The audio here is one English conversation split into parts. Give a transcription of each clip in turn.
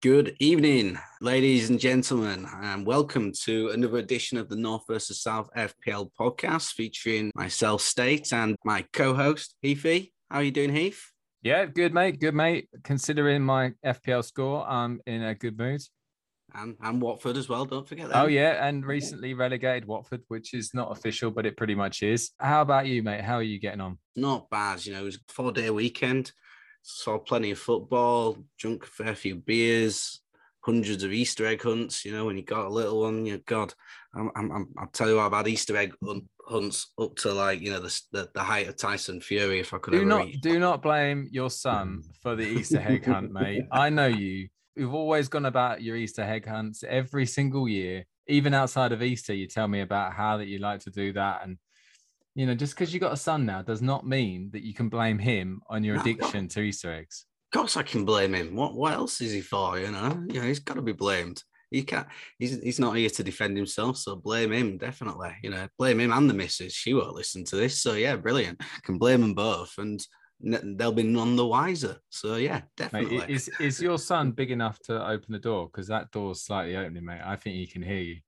Good evening, ladies and gentlemen, and welcome to another edition of the North versus South FPL podcast featuring myself, State, and my co-host, Heathy. How are you doing, Heath? Yeah, good, mate. Good, mate. Considering my FPL score, I'm in a good mood. And, and Watford as well, don't forget that. Oh, yeah. And recently relegated Watford, which is not official, but it pretty much is. How about you, mate? How are you getting on? Not bad. You know, it was a four day weekend saw plenty of football, drunk a fair few beers, hundreds of Easter egg hunts. You know, when you got a little one, you God, I'm, I'm, I'll tell you what, I've had Easter egg hunts up to like you know the the, the height of Tyson Fury. If I could do not eat. do not blame your son hmm. for the Easter egg hunt, mate. I know you. You've always gone about your Easter egg hunts every single year. Even outside of Easter, you tell me about how that you like to do that and you know, just because you got a son now does not mean that you can blame him on your addiction to Easter eggs. Of course, I can blame him. What what else is he for? You know, you know, he's got to be blamed. He can't. He's he's not here to defend himself, so blame him definitely. You know, blame him and the missus. She won't listen to this, so yeah, brilliant. Can blame them both, and they'll be none the wiser. So yeah, definitely. Mate, is is your son big enough to open the door? Because that door's slightly opening, mate. I think he can hear you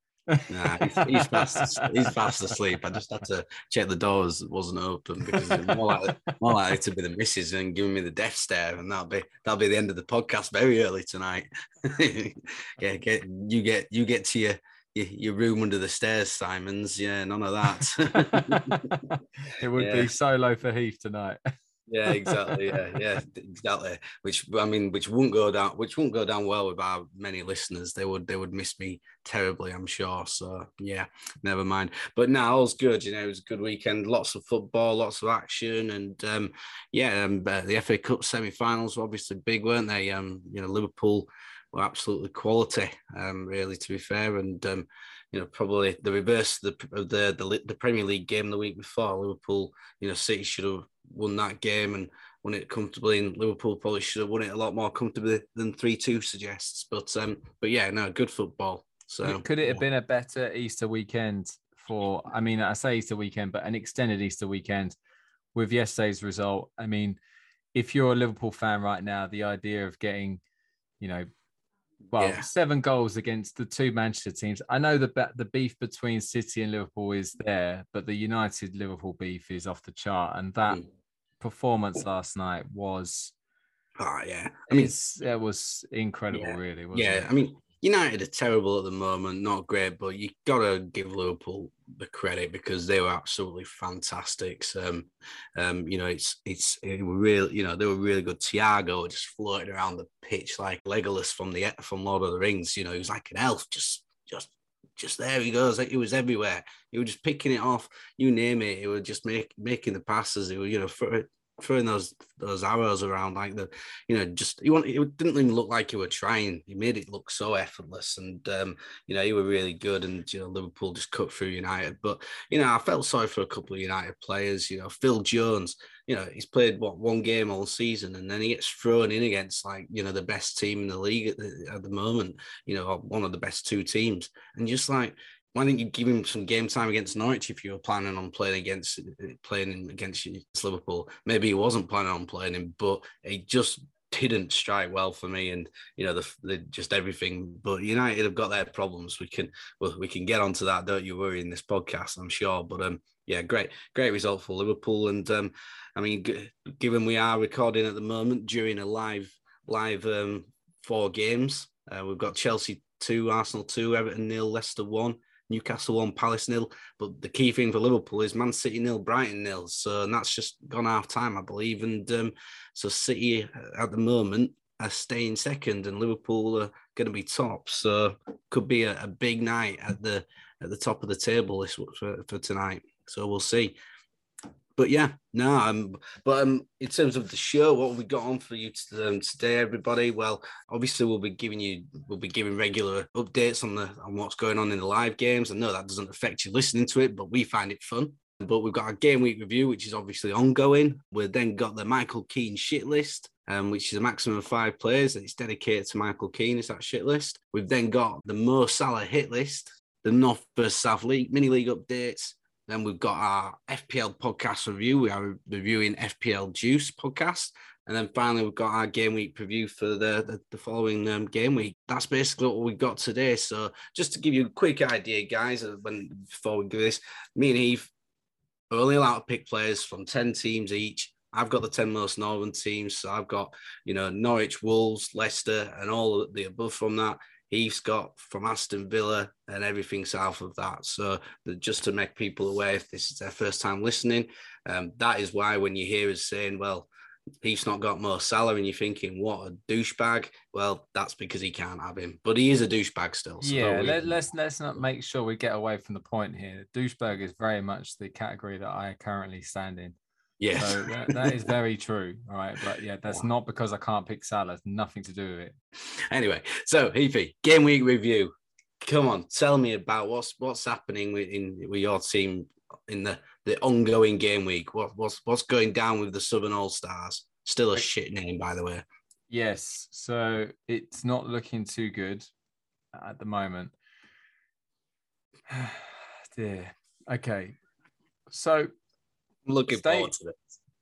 nah, he's, he's, fast. He's fast asleep. I just had to check the doors wasn't open because it's more likely, more likely to be the missus and giving me the death stare, and that'll be that'll be the end of the podcast very early tonight. yeah, get you get you get to your your, your room under the stairs, Simons. Yeah, none of that. it would yeah. be solo for Heath tonight yeah, exactly. Yeah, yeah, exactly. Which I mean, which won't go down, which won't go down well with our many listeners. They would, they would miss me terribly, I'm sure. So yeah, never mind. But now all's good. You know, it was a good weekend. Lots of football, lots of action, and um, yeah, um, uh, the FA Cup semi-finals were obviously big, weren't they? Um, you know, Liverpool were absolutely quality. Um, really, to be fair, and um, you know, probably the reverse of the, the the the Premier League game the week before. Liverpool, you know, City should have won that game and won it comfortably. And Liverpool probably should have won it a lot more comfortably than three two suggests. But um, but yeah, no, good football. So could it have been a better Easter weekend for? I mean, I say Easter weekend, but an extended Easter weekend with yesterday's result. I mean, if you're a Liverpool fan right now, the idea of getting, you know, well, yeah. seven goals against the two Manchester teams. I know the the beef between City and Liverpool is there, but the United Liverpool beef is off the chart, and that mm performance last night was. Oh yeah, I mean it was incredible, yeah, really. yeah, it? I mean United are terrible at the moment, not great, but you gotta give Liverpool the credit because they were absolutely fantastic. Um, um, you know, it's it's it were real. You know, they were really good. Thiago just floating around the pitch like Legolas from the from Lord of the Rings. You know, he was like an elf, just just just there he goes. He was everywhere. He was just picking it off. You name it. He was just make, making the passes. He was, you know, for, throwing those those arrows around like the you know just he want it didn't even look like you were trying. He made it look so effortless and um you know he were really good and you know liverpool just cut through united. But you know i felt sorry for a couple of united players you know phil jones you know he's played what one game all season and then he gets thrown in against like you know the best team in the league at the, at the moment you know one of the best two teams. And just like why didn't you give him some game time against Norwich if you were planning on playing against playing against Liverpool? Maybe he wasn't planning on playing him, but he just didn't strike well for me, and you know the, the just everything. But United have got their problems. We can well we can get onto that. Don't you worry in this podcast, I'm sure. But um yeah, great great result for Liverpool, and um I mean g- given we are recording at the moment during a live live um four games, uh, we've got Chelsea two, Arsenal two, Everton nil, Leicester one. Newcastle won, Palace nil. But the key thing for Liverpool is Man City nil, Brighton nil. So and that's just gone half time, I believe. And um, so City uh, at the moment are staying second, and Liverpool are going to be top. So could be a, a, big night at the at the top of the table this for, for tonight. So we'll see but yeah, no, but um, in terms of the show, what have we got on for you um, today, everybody? Well, obviously we'll be giving you, we'll be giving regular updates on the on what's going on in the live games. I know that doesn't affect you listening to it, but we find it fun. But we've got our game week review, which is obviously ongoing. We've then got the Michael Keane shit list, um, which is a maximum of five players. It's dedicated to Michael Keane. Is that shit list? We've then got the Mo Salah hit list, the North versus South League mini league updates, then we've got our FPL podcast review. We are reviewing FPL Juice podcast. And then finally, we've got our game week preview for the, the, the following um, game week. That's basically what we've got today. So, just to give you a quick idea, guys, when before we do this, me and Heath are only allowed to pick players from 10 teams each. I've got the 10 most northern teams. So, I've got, you know, Norwich, Wolves, Leicester, and all the above from that. He's got from Aston Villa and everything south of that. So just to make people aware, if this is their first time listening, um, that is why when you hear us saying, "Well, He's not got Mo Salah, and you're thinking, what a douchebag. Well, that's because he can't have him, but he is a douchebag still. So yeah, let, us let's, let's not make sure we get away from the point here. Douchebag is very much the category that I currently stand in. Yeah, so that, that is very true. All right, but yeah, that's not because I can't pick Salah. It's nothing to do with it. Anyway, so Heafy, game week review. Come on, tell me about what's what's happening with in with your team in the the ongoing game week. What, what's what's going down with the Southern All Stars? Still a shit name, by the way. Yes, so it's not looking too good at the moment. Dear. Okay, so looking State, forward to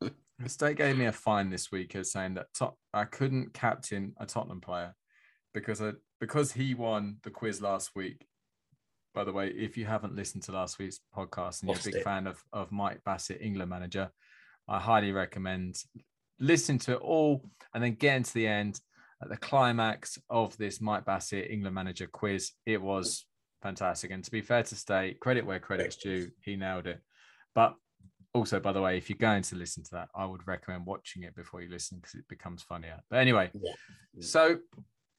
this. the State gave me a fine this week as saying that top, I couldn't captain a Tottenham player because I, because he won the quiz last week by the way, if you haven't listened to last week's podcast and you're a big it. fan of, of Mike Bassett, England manager, I highly recommend listening to it all and then getting to the end at the climax of this Mike Bassett England manager quiz. It was fantastic. And to be fair to state, credit where credit's due, he nailed it. But also, by the way, if you're going to listen to that, I would recommend watching it before you listen because it becomes funnier. But anyway, yeah. so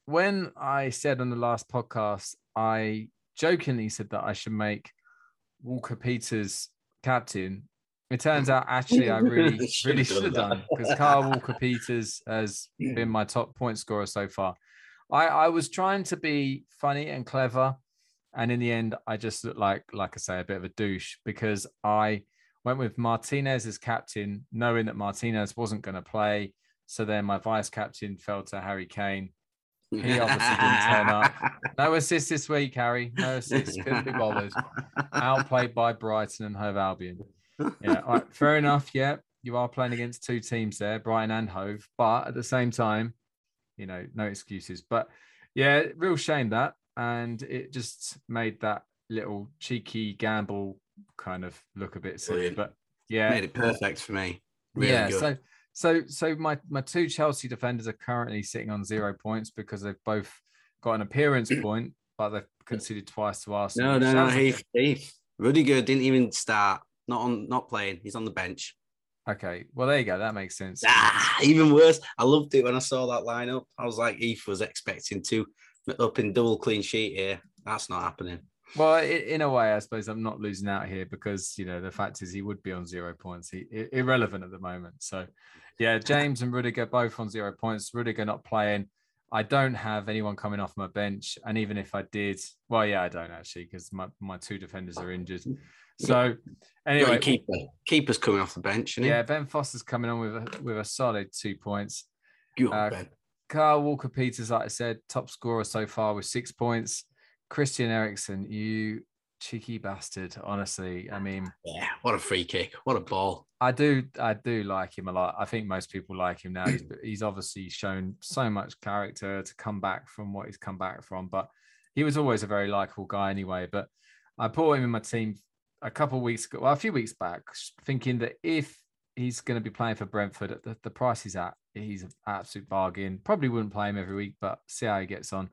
when I said on the last podcast, I jokingly said that I should make Walker Peters captain. It turns mm-hmm. out actually I really should really should have done because Carl Walker Peters has mm. been my top point scorer so far. I, I was trying to be funny and clever, and in the end, I just looked like like I say a bit of a douche because I went with Martinez as captain, knowing that Martinez wasn't going to play. So then my vice captain fell to Harry Kane. He obviously didn't turn up. No assist this week, Harry. No assist. Couldn't be bothered. Outplayed by Brighton and Hove Albion. Yeah, right, fair enough. Yeah, you are playing against two teams there, Brighton and Hove, but at the same time, you know, no excuses. But yeah, real shame that, and it just made that little cheeky gamble kind of look a bit silly. Brilliant. But yeah, made it perfect for me. Really yeah, good. so so, so my my two Chelsea defenders are currently sitting on zero points because they've both got an appearance point, but they've conceded twice to Arsenal. No, no, no. Heath, Heath. Rudiger didn't even start. Not on, not playing. He's on the bench. Okay, well there you go. That makes sense. Ah, even worse. I loved it when I saw that lineup. I was like, Heath was expecting to up in double clean sheet here. That's not happening. Well, in a way, I suppose I'm not losing out here because you know the fact is he would be on zero points. He irrelevant at the moment. So, yeah, James and Rudiger both on zero points. Rudiger not playing. I don't have anyone coming off my bench, and even if I did, well, yeah, I don't actually because my, my two defenders are injured. So, anyway, keeper keeper's coming off the bench, yeah. Ben Foster's coming on with a with a solid two points. Good, uh, Ben. Carl Walker Peters, like I said, top scorer so far with six points. Christian Eriksen, you cheeky bastard. Honestly, I mean, yeah, what a free kick, what a ball. I do, I do like him a lot. I think most people like him now. He's, he's obviously shown so much character to come back from what he's come back from, but he was always a very likable guy anyway. But I put him in my team a couple weeks ago, well, a few weeks back, thinking that if he's going to be playing for Brentford at the, the price he's at, he's an absolute bargain. Probably wouldn't play him every week, but see how he gets on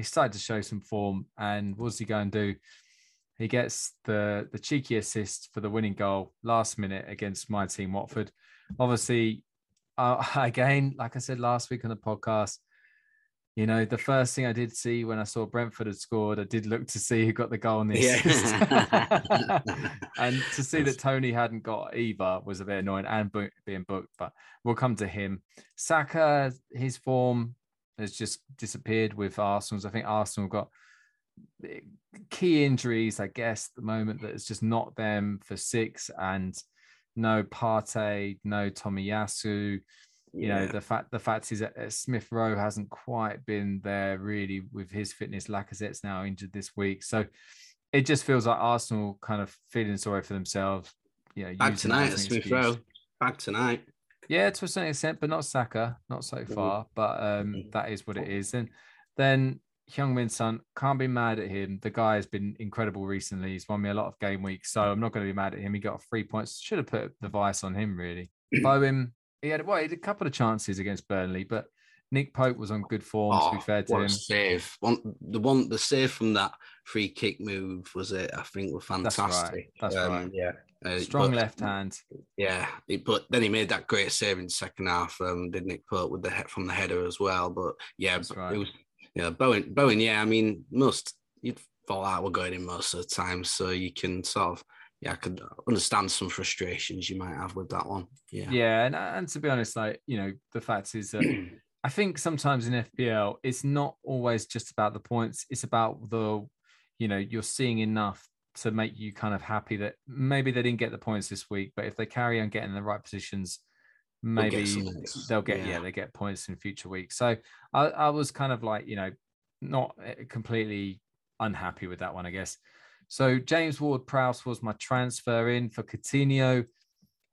he started to show some form. And what's he going to do? He gets the the cheeky assist for the winning goal last minute against my team Watford. Obviously, uh, again, like I said last week on the podcast, you know, the first thing I did see when I saw Brentford had scored, I did look to see who got the goal on the assist. And to see that Toney hadn't got either was a bit annoying and being booked, but we'll come to him. Saka, his form has just disappeared with Arsenal's. I think Arsenal got key injuries, I guess, at the moment that it's just not them for six and no Partey, no Tomiyasu. You yeah. know, the fact the fact is that uh, Smith Rowe hasn't quite been there really with his fitness. Lacazette's now injured this week. So it just feels like Arsenal kind of feeling sorry for themselves. You know, back tonight Smith Rowe. Back tonight. Yeah, to a certain extent, but not Saka, not so Mm-hmm. far. But um, that is what it is. And then Heung-Min Son, can't be mad at him. The guy has been incredible recently. He's won me a lot of game weeks, so I'm not going to be mad at him. He got three points. Should have put the vice on him, really. Bowen, he had well, he had a couple of chances against Burnley, but Nick Pope was on good form. to be Oh, fair to him, save! One, the one, the save from that free kick move was it? I think were That's right, fantastic. that's right. Yeah, uh, strong but- left hand. Yeah, he, but then he made that great save in the second half. Um, did Nick Pope with the head from the header as well? But yeah, but right. it was yeah Bowen. Bowen, yeah. I mean, most you'd thought that were going in most of the time, so you can sort of yeah, I could understand some frustrations you might have with that one. Yeah, Yeah, and and to be honest, like you know, the fact is that I think sometimes in FPL, it's not always just about the points. It's about the, you know, you're seeing enough to make you kind of happy that maybe they didn't get the points this week, but if they carry on getting the right positions, They'll get maybe they'll get yeah. yeah. they get points in future weeks. So I, I was kind of like you know not eh, completely unhappy with that one, I guess. So James Ward Prowse was my transfer in for Coutinho.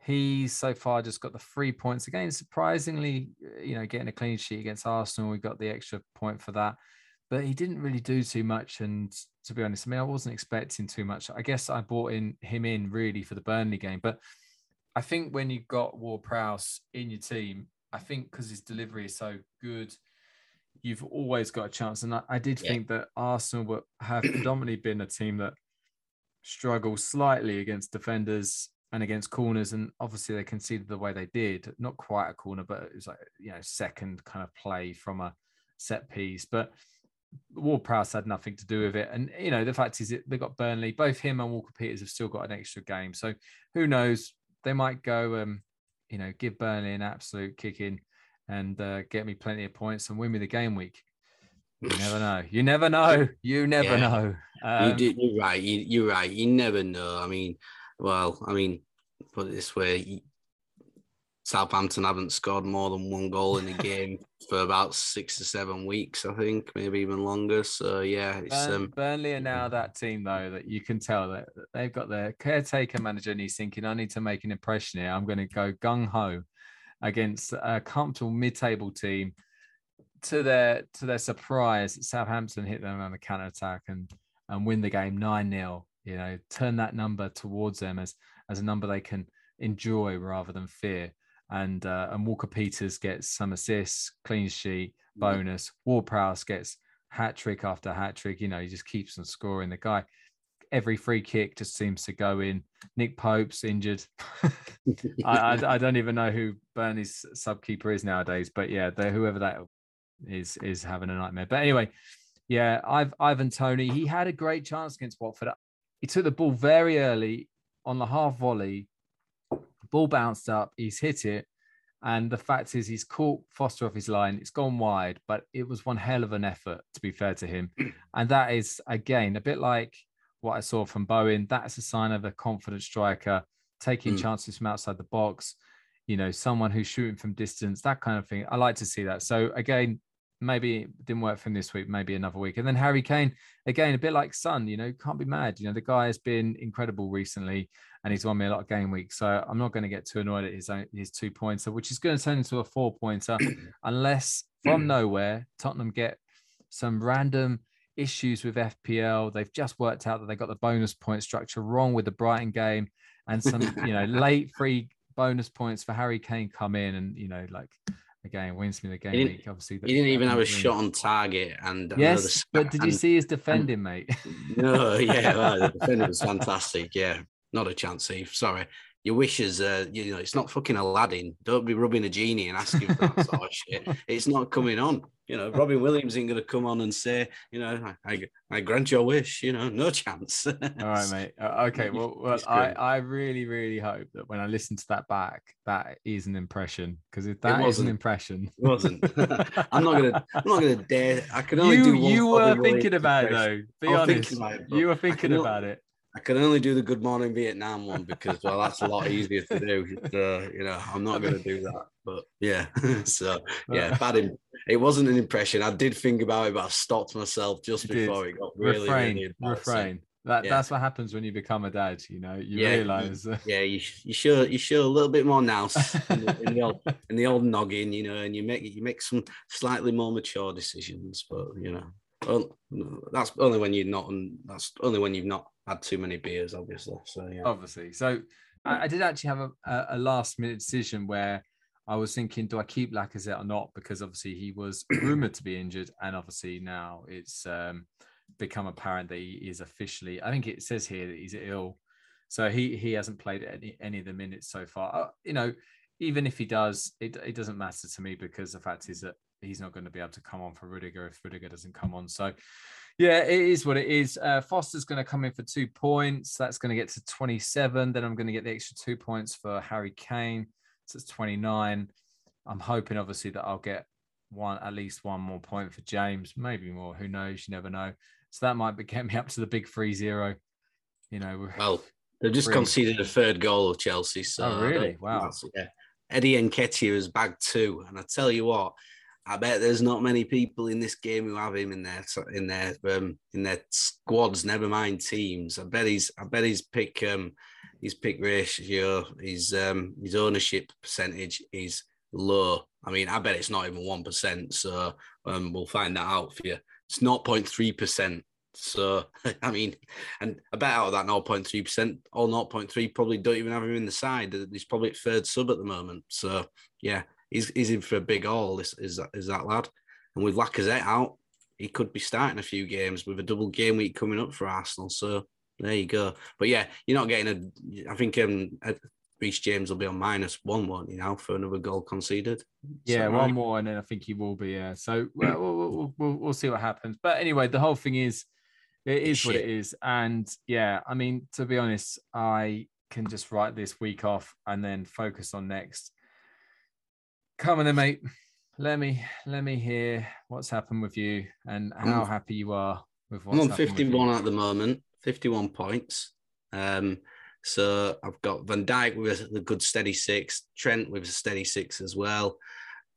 He so far just got the three points again. Surprisingly, uh, you know, getting a clean sheet against Arsenal, we got the extra point for that. But he didn't really do too much. And to be honest, I mean, I wasn't expecting too much. I guess I brought in him in really for the Burnley game. But I think when you've got Ward Prowse in your team, I think because his delivery is so good, you've always got a chance. And I, I did Yeah. think that Arsenal were, have predominantly been a team that struggle slightly against defenders and against corners. And obviously they conceded the way they did, not quite a corner, but it was like, you know, second kind of play from a set piece. But Ward Prowse had nothing to do with it. And, you know, the fact is that they got Burnley, both him and Walker Peters have still got an extra game. So who knows? They might go, um, you know, give Burnley an absolute kick in and uh, get me plenty of points and win me the game week. You never know. You never know. You never Yeah. know. Um, you do, you're right. You, you're right. You never know. I mean, well, I mean, put it this way: you- Southampton haven't scored more than one goal in a game for about six to seven weeks, I think, maybe even longer. So yeah, it's um, Burnley are now that team though that you can tell that they've got their caretaker manager and he's thinking, I need to make an impression here. I'm going to go gung ho against a comfortable mid-table team. To their to their surprise, Southampton hit them on the counter attack and and win the game nine 0 You know, turn that number towards them as as a number they can enjoy rather than fear. And uh, and Walker Peters gets some assists, clean sheet, bonus. Ward Prowse gets hat trick after hat trick. You know, he just keeps on scoring. The guy, every free kick just seems to go in. Nick Pope's injured. I, I, I don't even know who Burnley's subkeeper is nowadays, but yeah, they, whoever that is is having a nightmare. But anyway, yeah, I've Ivan Toney. He had a great chance against Watford. He took the ball very early on the half volley. Ball bounced up. He's hit it. And the fact is, he's caught Foster off his line. It's gone wide, but it was one hell of an effort, to be fair to him. And that is, again, a bit like what I saw from Bowen. That's a sign of a confident striker, taking Mm. chances from outside the box, you know, someone who's shooting from distance, that kind of thing. I like to see that. So, again, maybe it didn't work for him this week, maybe another week. And then Harry Kane, again, a bit like Son, you know, can't be mad. You know, the guy has been incredible recently and he's won me a lot of game weeks. So I'm not going to get too annoyed at his own, his two pointer, which is going to turn into a four pointer unless from nowhere Tottenham get some random issues with FPL. They've just worked out that they got the bonus point structure wrong with the Brighton game and some, you know, late free bonus points for Harry Kane come in and, you know, like again, wins me the game week. Obviously, he didn't even have a win. shot on target. And I know the Yes, but did you and- see his defending, mate? No, yeah, well, the defender was fantastic. Yeah, not a chance, Eve. Sorry. Your wishes, uh, you know, it's not fucking Aladdin. Don't be rubbing a genie and asking for that sort of shit. It's not coming on. You know, Robin Williams ain't going to come on and say, you know, I, I, I grant your wish. You know, no chance. All right, mate. Uh, okay, well, well I. I really, really hope that when I listen to that back, that is an impression. Because if that is an impression, It wasn't. I'm not gonna. I'm not gonna dare. I can only you do. One you were thinking about it though. Be honest, thinking about it, but you were thinking about it. I can only do the Good Morning Vietnam one because, well, that's a lot easier to do. So, you know, I'm not going to do that. But yeah, so yeah, bad. Im- it wasn't an impression. I did think about it, but I stopped myself just before it got really, refrain, really refrain. that yeah. that's what happens when you become a dad. You know, you yeah, realize. Yeah, you you show you show a little bit more now in, the, in, the old, in the old noggin, you know, and you make you make some slightly more mature decisions. But you know, well, that's only when you're not. And that's only when you've not had too many beers, obviously. So yeah, obviously. So I, I did actually have a, a last minute decision where I was thinking, do I keep Lacazette or not? Because obviously he was rumored to be injured, and obviously now it's um, become apparent that he is officially. I think it says here that he's ill, so he he hasn't played any any of the minutes so far. Uh, you know, even if he does, it it doesn't matter to me because the fact is that he's not going to be able to come on for Rudiger if Rudiger doesn't come on. So. Yeah, it is what it is. Uh, Foster's going to come in for two points. That's going to get to 27. Then I'm going to get the extra two points for Harry Kane. So it's 29. I'm hoping, obviously, that I'll get one at least one more point for James, maybe more. Who knows? You never know. So that might get me up to the big three zero. You know, well, they've just three. conceded a third goal of Chelsea. So oh, really? Wow. Yeah. Eddie Nketiah has bagged two, and I tell you what, I bet there's not many people in this game who have him in their in their um, in their squads. Never mind teams. I bet he's I bet he's pick um, his pick ratio, his um, his ownership percentage is low. I mean, I bet it's not even one percent. So um, we'll find that out for you. It's not 0.3 percent. So I mean, and I bet out of that 0.3 percent, all 0.3 probably don't even have him in the side. He's probably third sub at the moment. So yeah, he's he's in for a big haul. Is is that is that lad? And with Lacazette out, he could be starting a few games with a double game week coming up for Arsenal. So there you go. But yeah, you're not getting a. I think um, Reece James will be on minus one, won't you now for another goal conceded? Yeah, one more, and then I think he will be. Yeah, so we'll, we'll, we'll, we'll see what happens. But anyway, the whole thing is, it is Shit. what it is, and yeah, I mean, to be honest, I can just write this week off and then focus on next. Come on, then, mate. Let me let me hear what's happened with you and how happy you are with what's I'm on 51 at the moment. 51 points. Um, so I've got Van Dijk with a good steady six, Trent with a steady six as well.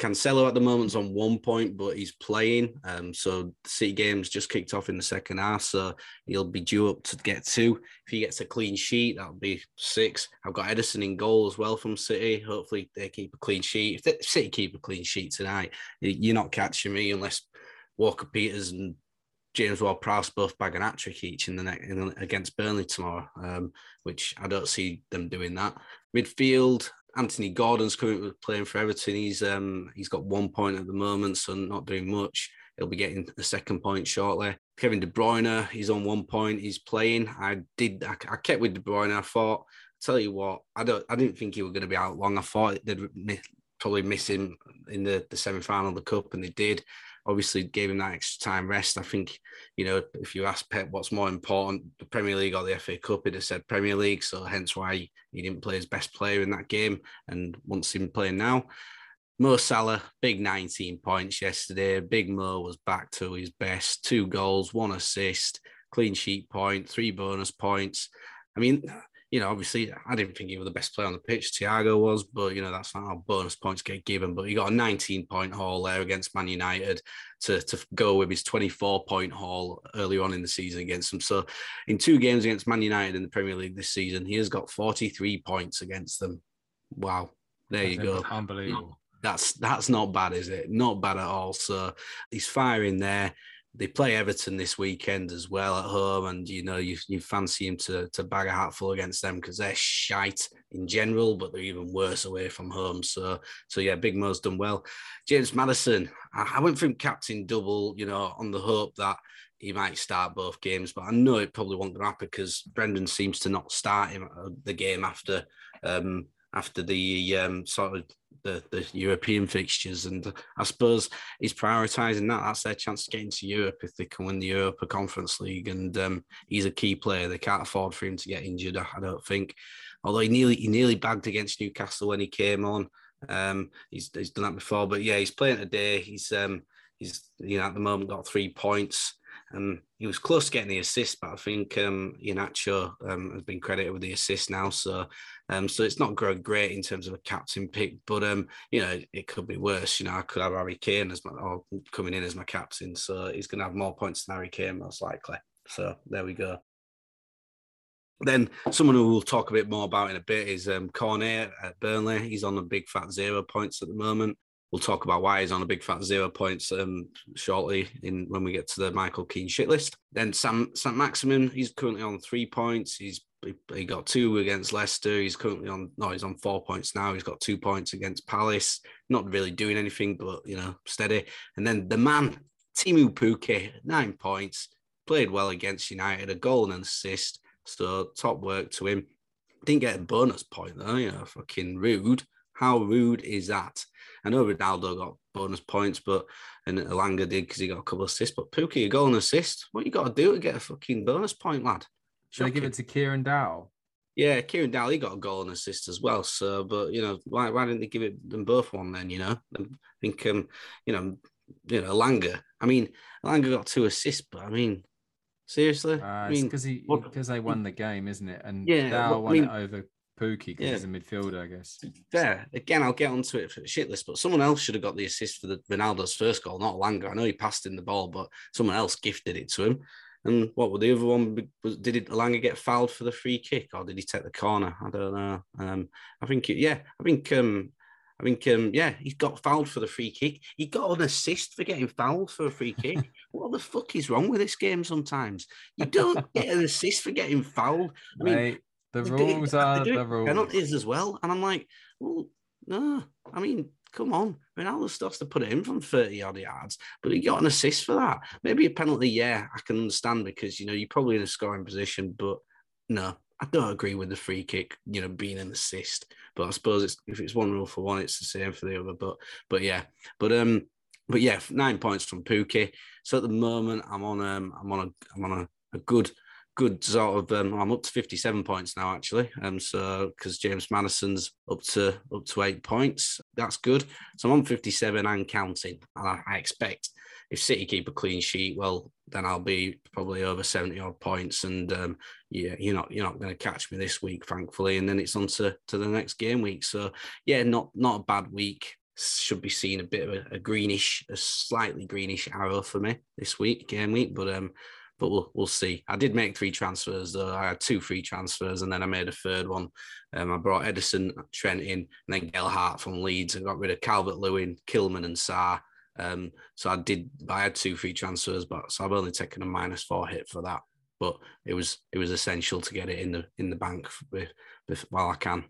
Cancelo at the moment's on one point, but he's playing. Um, so the City game's just kicked off in the second half, so he'll be due up to get two. If he gets a clean sheet, that'll be six. I've got Ederson in goal as well from City. Hopefully they keep a clean sheet. If City keep a clean sheet tonight, you're not catching me unless Walker Peters and James Ward Prowse both bag an hat trick each in the next against Burnley tomorrow, um, which I don't see them doing that. Midfield, Anthony Gordon's currently playing for Everton. He's um, he's got one point at the moment, so not doing much. He'll be getting the second point shortly. Kevin De Bruyne, he's on one point. He's playing. I did. I, I kept with De Bruyne. I thought. Tell you what, I don't. I didn't think he was going to be out long. I thought they'd probably miss him in the, the semi final of the cup, and they did obviously gave him that extra time rest. I think, you know, if you ask Pep what's more important, the Premier League or the FA Cup, he'd have said Premier League. So hence why he didn't play his best player in that game and wants him playing now. Mo Salah, big 19 points yesterday. Big Mo was back to his best. Two goals, one assist, clean sheet point, three bonus points. I mean, you know, obviously, I didn't think he was the best player on the pitch. Thiago was, but you know, that's not how bonus points get given. But he got a 19 point haul there against Man United to, to go with his 24 point haul early on in the season against them. So, in two games against Man United in the Premier League this season, he has got 43 points against them. Wow, there that's you go, unbelievable. That's that's not bad, is it? Not bad at all. So he's firing there they play Everton this weekend as well at home, and you know you, you fancy him to to bag a hatful against them because they're shite in general, but they're even worse away from home. So so yeah, Big Mo's done well. James Maddison, I, went from captain double, you know, on the hope that he might start both games, but I know it probably won't happen because Brendan seems to not start him uh, the game after um, after the um, sort of the, the European fixtures. And I suppose he's prioritising that. That's their chance to get into Europe if they can win the Europa Conference League. And um, he's a key player. They can't afford for him to get injured, I don't think. Although he nearly he nearly bagged against Newcastle when he came on. Um, he's, he's done that before, but yeah, he's playing today. He's um, he's you know at the moment got three points. Um, he was close to getting the assist, but I think um, Iheanacho um, has been credited with the assist now. So, um, so it's not going great in terms of a captain pick, but um, you know, it could be worse. You know, I could have Harry Kane as my or coming in as my captain, so he's going to have more points than Harry Kane most likely. So there we go. then someone who we'll talk a bit more about in a bit is um, Cornet at Burnley. He's on a big fat zero points at the moment. We'll talk about why he's on a big fat zero points um, shortly in when we get to the Michael Keane shit list. Then Sam Sam Maximin, he's currently on three points. He's he got two against Leicester. He's currently on no, he's on four points now. He's got two points against Palace. Not really doing anything, but you know, steady. And then the man, Teemu Pukki, nine points, played well against United, a goal and an assist. So top work to him. Didn't get a bonus point though, you know, fucking rude. How rude is that? I know Ronaldo got bonus points, but and Elanga did because he got a couple of assists. But Pukki, a goal and assist. What you got to do to get a fucking bonus point, lad? Should I give it to Kieran Dowell? Yeah, Kieran Dowell, he got a goal and assist as well. So, but you know, why, why didn't they give it them both one then? You know, I think um, you know, you know, Elanga. I mean, Elanga got two assists, but I mean, seriously, uh, I mean, because he because they won the game, isn't it? And Yeah, Dowell well, I won mean- it over Pukki because Yeah. he's a midfielder, I guess. fair. Again, I'll get onto it for the shit list, but someone else should have got the assist for the Ronaldo's first goal, not Elanga. I know he passed in the ball, but someone else gifted it to him. And what would the other one? Was, did it, Elanga get fouled for the free kick, or did he take the corner? I don't know. Um, I think it, yeah, I think um, I think um, yeah, he got fouled for the free kick. He got an assist for getting fouled for a free kick. what the fuck is wrong with this game? Sometimes you don't get an assist for getting fouled. I mean, Mate, the rules are the rules. penalties as well. And I'm like, well, no. I mean, come on. Ronaldo starts to put it in from 30 odd yards, but he got an assist for that. Maybe a penalty, yeah, I can understand because you know you're probably in a scoring position, but no, I don't agree with the free kick, you know, being an assist. But I suppose it's if it's one rule for one, it's the same for the other. But but yeah. But um but yeah, nine points from Pukki. So at the moment I'm on um I'm on a I'm on a, a good good sort of um, I'm up to 57 points now actually. Um so because James Maddison's up to up to eight points. That's good. So I'm on 57 and counting. And I, I expect if City keep a clean sheet, well, then I'll be probably over 70 odd points. And um, yeah, you're not you're not going to catch me this week, thankfully. And then it's on to, to the next game week. So yeah, not not a bad week. Should be seeing a bit of a, a greenish, a slightly greenish arrow for me this week, game week. But um, but we'll we'll see. I did make three transfers though. I had two free transfers, and then I made a third one. Um, I brought Ederson, Trent in, and then Gelhardt from Leeds, and got rid of Calvert Lewin, Kilman, and Sarr. Um, so I did. I had two free transfers, but so I've only taken a minus four hit for that. But it was it was essential to get it in the in the bank with, with, while I can.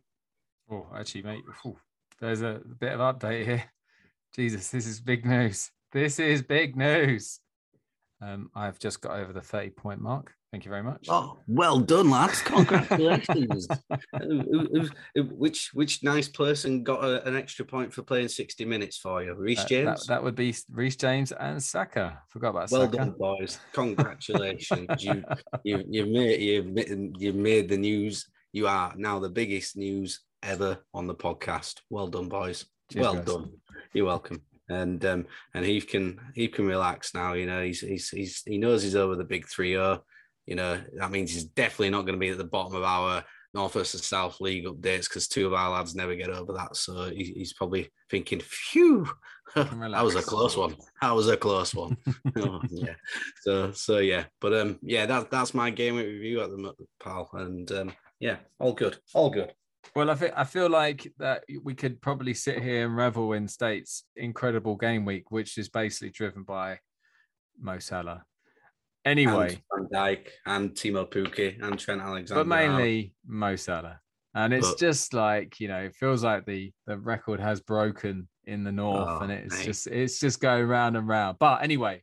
Oh, actually, mate, phew, there's a bit of update here. Jesus, this is big news. This is big news. Um, I've just got over the 30 point mark. Thank you very much. Oh, well done, lads! Congratulations. Which which nice person got a, an extra point for playing sixty minutes for you, Reece Uh, James? that, that would be Reece James and Saka. Forgot about well Saka. done, boys! Congratulations! you you you've made you've, you've made the news. You are now the biggest news ever on the podcast. Well done, boys. Cheers, well guys. done. You're welcome. And um and he can he can relax now. You know he's he's, he's he knows he's over the big three zero. You know that means he's definitely not going to be at the bottom of our North versus South League updates because two of our lads never get over that. So he, he's probably thinking, "Phew, that was a close one. That was a close one." oh, yeah. So so yeah, but um yeah, that that's my game review at the pal, and um yeah, all good, all good. Well, I feel I feel like that we could probably sit here and revel in State's incredible game week, which is basically driven by Mo Salah. Anyway, and Van Dijk and Teemu Pukki and Trent Alexander. but mainly Mo Salah. And it's But- just like, you know, it feels like the the record has broken in the north Oh, and it's mate. just it's just going round and round. But anyway,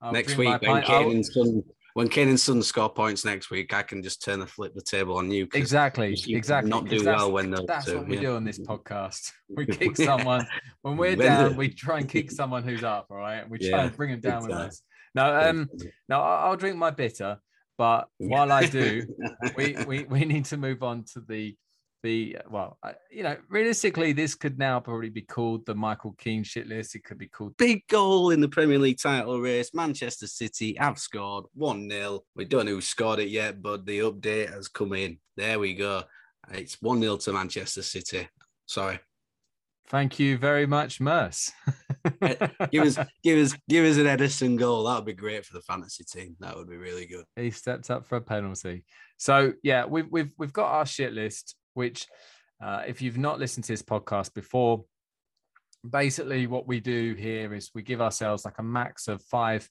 I'll next week when pint- and Son when Kane and Son score points next week, I can just turn the flip the table on you. Exactly, you exactly. Not do well when those That's two, what we yeah. do on this podcast. We kick someone when we're down. We try and kick someone who's up. All right, we try Yeah, and bring them down with us. No, um, no, I'll drink my bitter. But while I do, we, we we need to move on to the the uh, well, I, you know, realistically, this could now probably be called the Michael Keane shit list. It could be called big goal in the Premier League title race. Manchester City have scored 1 0. We don't know who scored it yet, but the update has come in. There we go. It's 1 0 to Manchester City. Sorry. Thank you very much, Merce. Uh, give us, give us, give us an Ederson goal. That would be great for the fantasy team. That would be really good. He stepped up for a penalty. So yeah, we've we've we've got our shit list. Which, uh, if you've not listened to this podcast before, basically what we do here is we give ourselves like a max of five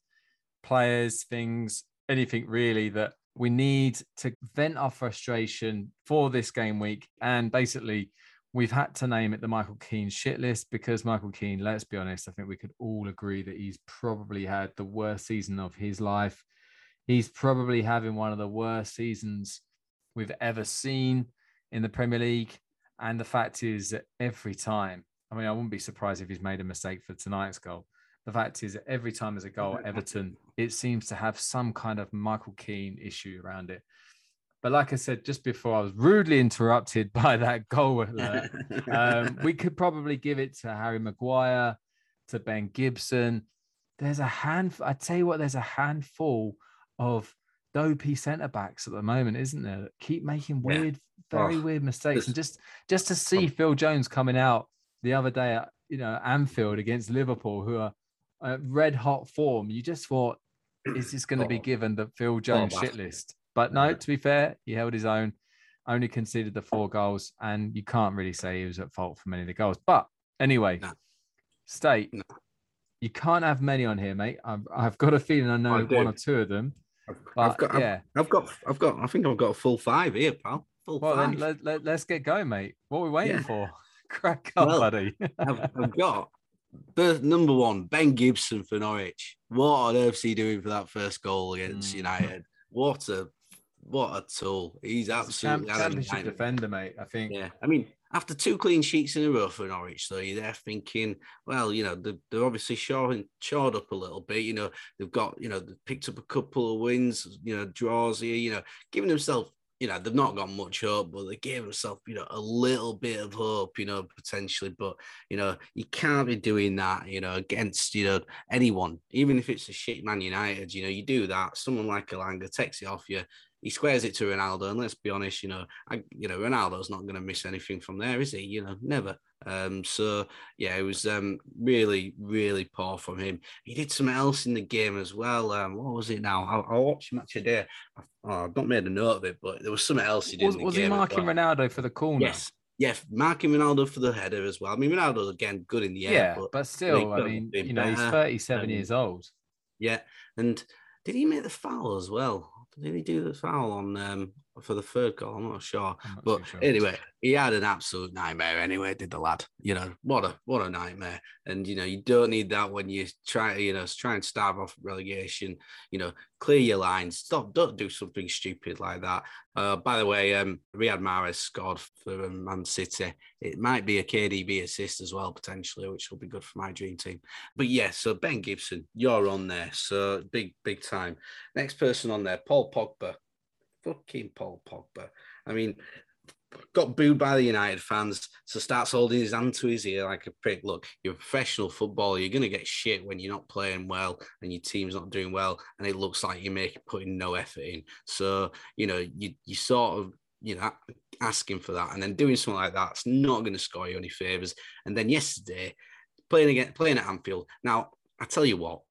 players, things, anything really that we need to vent our frustration for this game week. And basically, we've had to name it the Michael Keane shit list because Michael Keane, let's be honest, I think we could all agree that he's probably had the worst season of his life. He's probably having one of the worst seasons we've ever seen in the Premier League. And the fact is that every time, I mean, I wouldn't be surprised if he's made a mistake for tonight's goal. The fact is that every time there's a goal at Everton, it seems to have some kind of Michael Keane issue around it. But like I said just before, I was rudely interrupted by that goal alert. um, we could probably give it to Harry Maguire, to Ben Gibson. There's a handful. I tell you what, there's a handful of dopey centre backs at the moment, isn't there? That keep making weird, yeah. very oh, weird mistakes. And just just to see Phil Jones coming out the other day at you know Anfield against Liverpool, who are uh, red hot form, you just thought, is this going to be oh. given the Phil Jones oh, shit list? But no, to be fair, he held his own, only conceded the four goals, and you can't really say he was at fault for many of the goals. But anyway, no. state, no. you can't have many on here, mate. I've, I've got a feeling I know I one or two of them. I've, got, yeah, I've, I've, got, I've got, I think I've got a full five here, pal. Full well, five. then let, let, us get going, mate. What are we waiting yeah. for? Crack up, well, buddy. I've, I've got First, number one, Ben Gibson for Norwich. What on earth is he doing for that first goal against mm. United? What a what a tool! He's absolutely Champ- championship defender, mate. I think. Yeah, I mean, after two clean sheets in a row for Norwich, though, you're there thinking, well, you know, they're, they're obviously shoring, shored up a little bit. You know, they've got, you know, they've picked up a couple of wins, you know, draws here, you know, giving themselves you know, they've not got much hope, but they gave themselves, you know, a little bit of hope, you know, potentially. But, you know, you can't be doing that, you know, against, you know, anyone, even if it's a shit Man United, you know, you do that. Someone like Elanga takes it off you, he squares it to Ronaldo, and let's be honest, you know, I, you know, Ronaldo's not going to miss anything from there, is he? You know, never. Um, so yeah, it was um really, really poor from him. He did something else in the game as well. Um, what was it now? I, I watched match a day. I, oh, I've not made a note of it, but there was something else he did. Was, was he marking well. Ronaldo for the corner? Yes. Yeah, marking Ronaldo for the header as well. I mean, Ronaldo's again good in the air. Yeah, but, but still, I mean, you know, better. he's 37 um, years old. Yeah, and did he make the foul as well? Did he do the foul on um, for the third goal? I'm not sure. I'm not but sure. anyway, he had an absolute nightmare. Anyway, did the lad? You know what a what a nightmare. And you know you don't need that when you try you know try and starve off relegation. You know clear your lines. Stop. Don't do something stupid like that. Uh, by the way, um, Riyad Mahrez scored for um, Man City. It might be a KDB assist as well potentially, which will be good for my dream team. But yeah, so Ben Gibson, you're on there. So big big time. Next person on there, Paul Pogba. Fucking Paul Pogba. I mean, got booed by the United fans, so starts holding his hand to his ear like a prick. Look, you're a professional footballer. You're going to get shit when you're not playing well and your team's not doing well, and it looks like you're making putting no effort in. So you know, you you sort of you know asking for that, and then doing something like that's not going to score you any favors. And then yesterday, playing again, playing at Anfield. Now I tell you what,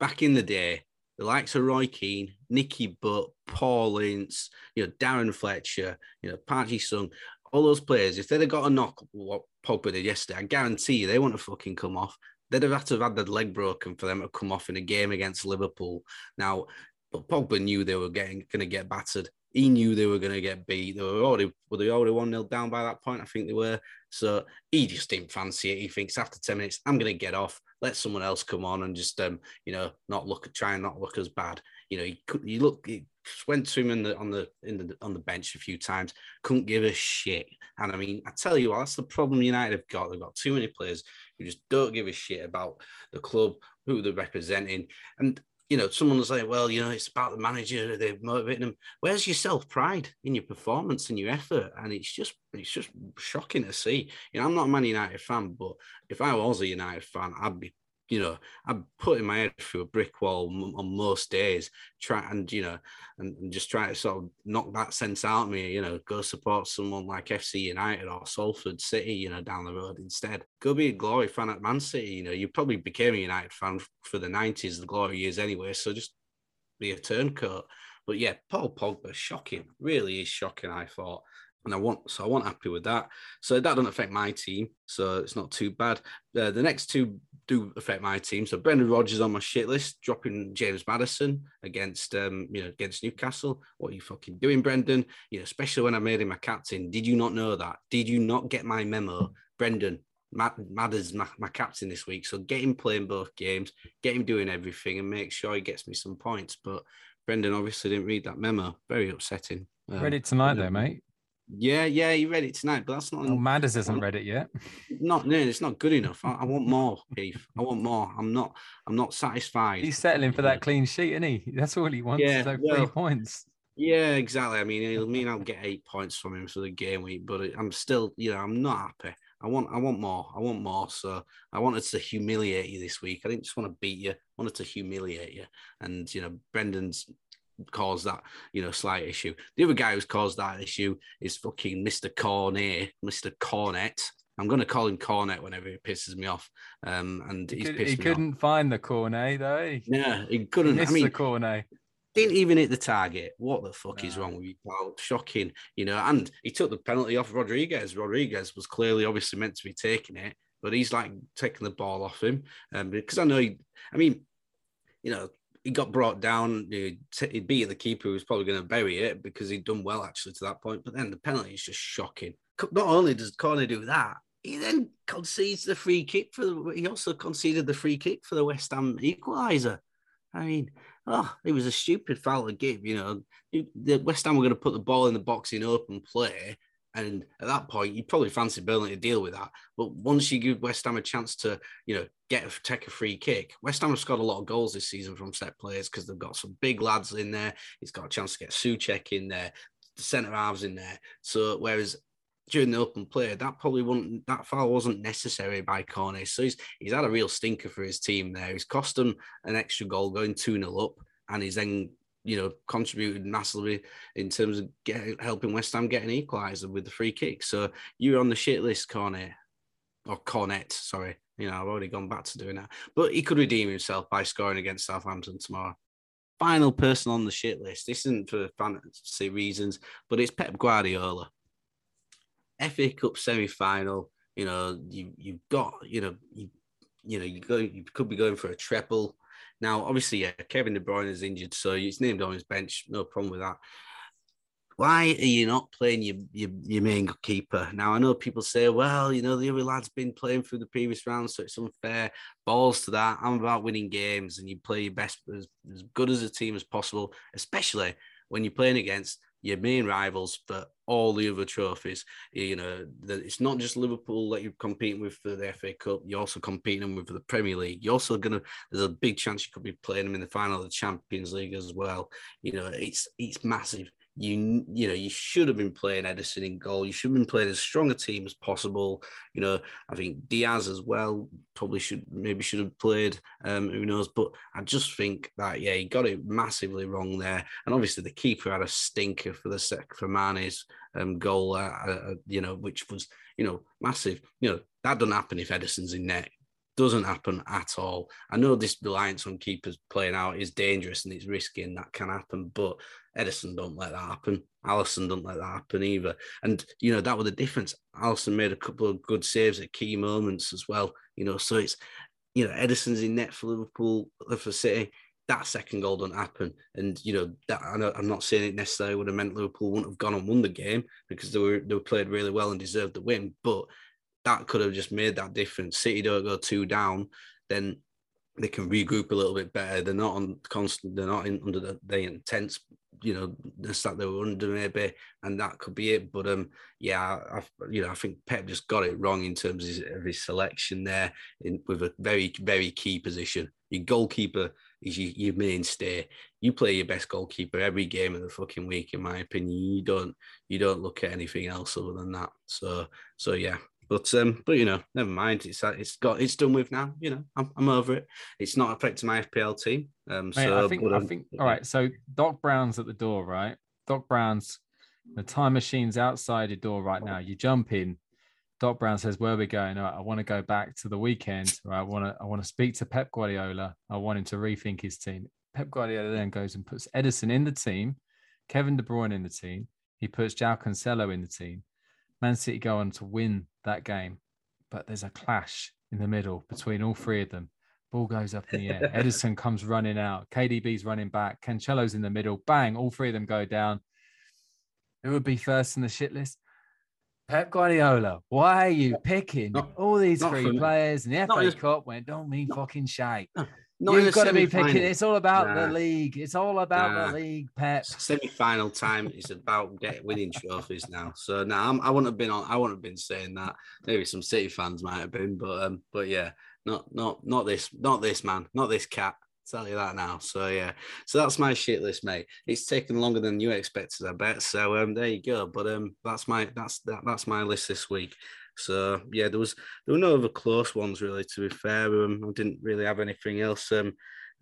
back in the day, the likes of Roy Keane, Nicky Butt, Paul Ince, you know, Darren Fletcher, you know, Park Ji-sung, all those players, if they'd have got a knock, what Pogba did yesterday, I guarantee you they wouldn't have fucking come off. They'd have had to have had their leg broken for them to come off in a game against Liverpool. Now, but Pogba knew they were getting going to get battered. He knew they were going to get beat. They were already were they already one 0 down by that point. I think they were. So he just didn't fancy it. He thinks after ten minutes, I'm going to get off. Let someone else come on and just um you know not look try and not look as bad. You know he could he look he went to him in the on the in the on the bench a few times. Couldn't give a shit. And I mean I tell you what, that's the problem United have got. They've got too many players who just don't give a shit about the club who they're representing. And you know, someone will say, well, you know, it's about the manager, they're motivating them. Where's your self-pride in your performance and your effort? And it's just it's just shocking to see. You know, I'm not a Man United fan, but if I was a United fan, I'd be you know, I'm putting my head through a brick wall on most days, try and you know, and, and, just try to sort of knock that sense out of me. You know, go support someone like FC United or Salford City, you know, down the road instead. Go be a glory fan at Man City. You know, you probably became a United fan for the '90s, the glory years anyway. So just be a turncoat. But yeah, Paul Pogba, shocking, really is shocking. I thought and I want so I want happy with that. So that doesn't affect my team, so it's not too bad. Uh, the next two do affect my team. So Brendan Rodgers on my shit list, dropping James Maddison against um you know against Newcastle. What are you fucking doing, Brendan? You know, especially when I made him my captain. Did you not know that? Did you not get my memo, Brendan? Mad, Madder's my, my captain this week, so get him playing both games, get him doing everything, and make sure he gets me some points. But Brendan obviously didn't read that memo. Very upsetting. Um, read it tonight, though, mate. Yeah, yeah, he read it tonight, but that's not. Oh, Manders hasn't read it yet. Not no, it's not good enough. I, I, want more, Keith. I want more. I'm not. I'm not satisfied. He's settling for that clean sheet, isn't he? That's all he wants. Yeah, so well, three points. Yeah, exactly. I mean, it'll mean I'll get eight points from him for the game week, but I'm still, you know, I'm not happy. I want, I want more. I want more. So I wanted to humiliate you this week. I didn't just want to beat you. I wanted to humiliate you. And you know, Brendan's caused that, you know, slight issue. The other guy who's caused that issue is fucking Mr. Cornet, Mr. Cornet. I'm going to call him Cornet whenever he pisses me off. Um, and he, could, he couldn't off. find the Cornet though. Yeah, he couldn't. Mr. I mean, Cornet didn't even hit the target. What the fuck no. is wrong with you? Well, shocking, you know. And he took the penalty off Rodriguez. Rodriguez was clearly, obviously, meant to be taking it, but he's like taking the ball off him. Um, because I know, he, I mean, you know, he got brought down. He'd, beat the keeper who was probably going to bury it because he'd done well actually to that point. But then the penalty is just shocking. Not only does Cornet do that, he then concedes the free kick for the. He also conceded the free kick for the West Ham equaliser. I mean, oh, it was a stupid foul to give. You know, the West Ham were going to put the ball in the box in open play, and at that point, you probably fancy Burnley to deal with that. But once you give West Ham a chance to, you know, get a, take a free kick, West Ham have scored a lot of goals this season from set players because they've got some big lads in there. He's got a chance to get Soucek in there, the centre halves in there. So whereas during the open play, that probably wasn't that foul wasn't necessary by Cornet. So he's he's had a real stinker for his team there. He's cost them an extra goal going 2 0 up, and he's then you know, contributed massively in terms of get, helping West Ham get an equaliser with the free kick. So you're on the shit list, Cornet, or Cornet, sorry. You know, I've already gone back to doing that. But he could redeem himself by scoring against Southampton tomorrow. Final person on the shit list. This isn't for fantasy reasons, but it's Pep Guardiola. FA Cup semi-final. You know, you you've got you know you you know you go you could be going for a treble. Now, obviously, yeah, Kevin De Bruyne is injured, so he's named on his bench. No problem with that. Why are you not playing your, your, your main keeper? Now, I know people say, well, you know, the other lad's been playing through the previous round, so it's unfair. Balls to that. I'm about winning games, and you play your best as, as good as a team as possible, especially when you're playing against your main rivals for all the other trophies. You know, it's not just Liverpool that you're competing with for the FA Cup. You're also competing with the Premier League. You're also gonna. There's a big chance you could be playing them in the final of the Champions League as well. You know, it's it's massive you you know you should have been playing Ederson in goal. You should have been playing as strong a team as possible. You know, I think Diaz as well probably should maybe should have played. Um, who knows? But I just think that yeah, he got it massively wrong there. And obviously the keeper had a stinker for the sec for Mane's um, goal. Uh, uh, you know, which was you know massive. You know that doesn't happen if Ederson's in net doesn't happen at all. I know this reliance on keepers playing out is dangerous and it's risky and that can happen, but Ederson don't let that happen. Alisson don't let that happen either. And you know, that was the difference. Alisson made a couple of good saves at key moments as well. You know, so it's you know, Ederson's in net for Liverpool, for City. That second goal don't happen. And you know, that I am not saying it necessarily would have meant Liverpool wouldn't have gone and won the game because they were they were played really well and deserved the win. But that could have just made that difference. City don't go two down, then they can regroup a little bit better. They're not on constant. They're not in, under the, the intense, you know, the that they were under maybe, and that could be it. But um, yeah, I, you know, I think Pep just got it wrong in terms of his, of his selection there, in with a very very key position. Your goalkeeper is your, your mainstay. You play your best goalkeeper every game of the fucking week, in my opinion. You don't you don't look at anything else other than that. So so yeah, but um, but you know, never mind. It's uh, it's got it's done with now. You know, I'm, I'm over it. It's not affecting my FPL team. Um, Mate, so I think but, um, I think all right. So Doc Brown's at the door, right? Doc Brown's the time machine's outside your door right now. You jump in. Doc Brown says, "Where are we going? Right, I want to go back to the weekend. Right, I want to I want to speak to Pep Guardiola. I want him to rethink his team." Pep Guardiola then goes and puts Ederson in the team, Kevin De Bruyne in the team. He puts João Cancelo in the team. Man City go on to win that game, but there's a clash in the middle between all three of them. Ball goes up in the air. Ederson comes running out. KDB's running back. Cancelo's in the middle. Bang! All three of them go down. Who would be first in the shit list? Pep Guardiola. Why are you picking not, all these three players? And the FA Cup went, don't mean not, fucking shite. Not You've got to be picking. It's all about nah. the league. It's all about nah. the league, Pep. Semi-final time is about getting winning trophies now. So now nah, I wouldn't have been on. I wouldn't have been saying that. Maybe some City fans might have been, but um, but yeah, not not not this, not this man, not this cat. I'll tell you that now. So yeah, so that's my shit list, mate. It's taken longer than you expected, I bet. So um, there you go. But um, that's my that's that, that's my list this week. So yeah, there was there were no other close ones really. To be fair, um, I didn't really have anything else. Um,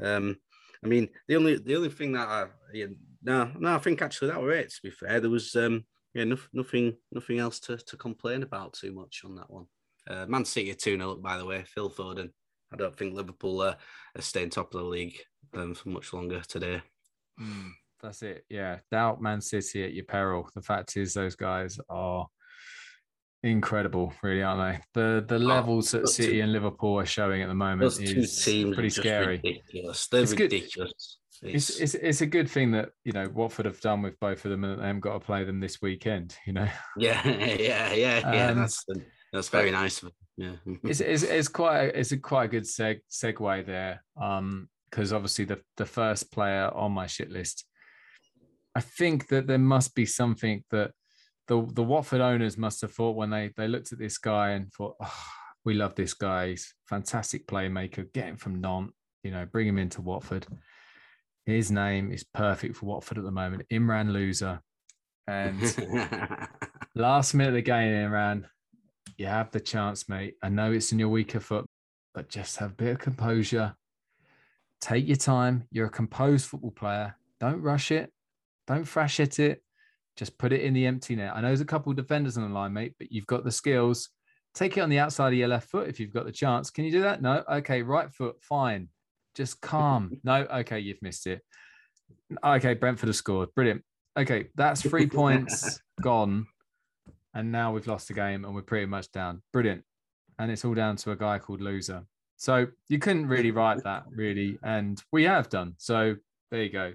um, I mean, the only the only thing that I yeah, no no I think actually that were it. To be fair, there was um yeah no, nothing nothing else to to complain about too much on that one. Uh, Man City two 0 by the way. Phil Foden. I don't think Liverpool uh, are staying top of the league um, for much longer today. Mm, that's it. Yeah, doubt Man City at your peril. The fact is, those guys are incredible, really, aren't they? The the oh, levels that City two, and Liverpool are showing at the moment is pretty scary. Ridiculous. They're it's ridiculous. It's, it's, it's a good thing that you know Watford have done with both of them, and they haven't got to play them this weekend. You know. Yeah, yeah, yeah, yeah. Um, that's that's very nice. Yeah, it's, it's it's quite a, it's a quite a good seg segue there. Um, because obviously the the first player on my shit list, I think that there must be something that the the Watford owners must have thought when they they looked at this guy and thought, oh, we love this guy. He's fantastic playmaker. Get him from Nantes, you know, bring him into Watford. His name is perfect for Watford at the moment. Imran Louza. And last minute of the game, Imran, you have the chance, mate. I know it's in your weaker foot, but just have a bit of composure. Take your time. You're a composed football player. Don't rush it. Don't thrash at it. Just put it in the empty net. I know there's a couple of defenders on the line, mate, but you've got the skills. Take it on the outside of your left foot if you've got the chance. Can you do that? No. Okay, right foot, fine. Just calm. No. Okay, you've missed it. Okay, Brentford have scored. Brilliant. Okay, that's three points gone. And now we've lost the game and we're pretty much down. Brilliant. And it's all down to a guy called Loser. So you couldn't really write that, really. And we have done. So there you go.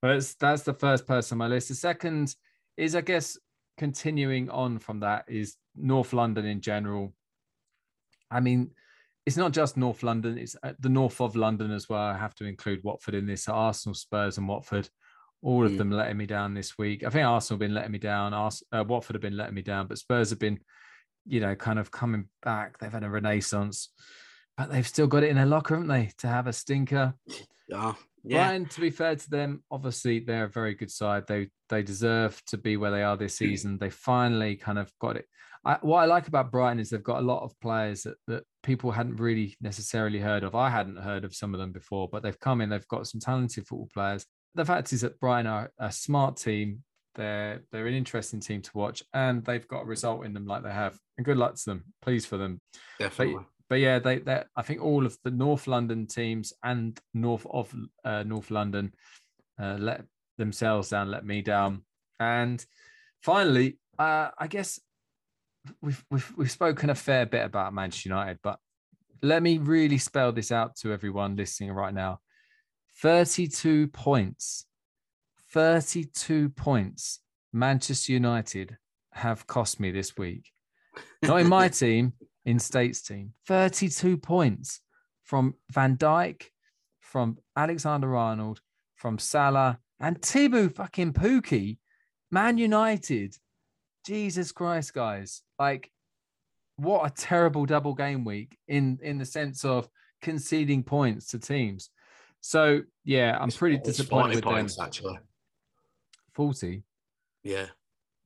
But that's, that's the first person on my list. The second is I guess continuing on from that is North London in general. I mean, it's not just North London; it's uh, the north of London as well. I have to include Watford in this. Arsenal, Spurs, and Watford, all of mm. them letting me down this week. I think Arsenal have been letting me down. Ars- uh, Watford have been letting me down, but Spurs have been, you know, kind of coming back. They've had a renaissance, but they've still got it in their locker, haven't they? To have a stinker. Yeah, yeah. Brighton, to be fair to them, obviously they're a very good side. They they deserve to be where they are this hmm. season. They finally kind of got it. I, what I like about Brighton is they've got a lot of players that, that people hadn't really necessarily heard of. I hadn't heard of some of them before, but they've come in. They've got some talented football players. The fact is that Brighton are a smart team. They're they're an interesting team to watch, and they've got a result in them like they have. And good luck to them. Pleased for them. Definitely. But, but yeah, they, they I think all of the North London teams and north of uh, North London uh, let themselves down, let me down, and finally, uh, I guess we've we've we've spoken a fair bit about Manchester United, but let me really spell this out to everyone listening right now: thirty-two points, thirty-two points. Manchester United have cost me this week. Not in my team, in States team. 32 points from Van Dijk, from Alexander Arnold, from Salah, and Teemu fucking Pukki. Man United. Jesus Christ, guys. Like, what a terrible double game week in, in the sense of conceding points to teams. So, yeah, I'm pretty it's disappointed with points, them. Actually. 40? Yeah.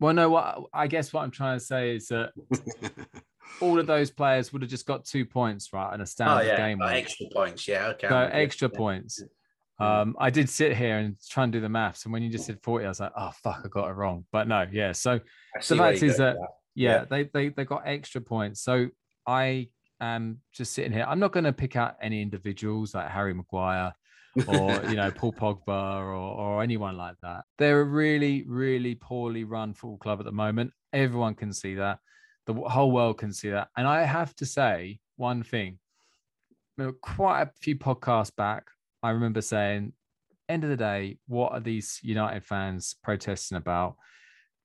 Well, no, what I guess what I'm trying to say is that all of those players would have just got two points, right? and a standard oh, yeah. game. Oh, extra points, yeah. Okay. So extra points. Um, I did sit here and try and do the maths, and when you just said 40, I was like, oh fuck, I got it wrong. But no, yeah. So the fact is that, that. Yeah, yeah, they, they they got extra points. So I am just sitting here. I'm not going to pick out any individuals like Harry Maguire or you know Paul Pogba or or anyone like that. They're a really really poorly run football club at the moment. Everyone can see that. The whole world can see that. And I have to say one thing. Quite a few podcasts back, I remember saying, end of the day, what are these United fans protesting about?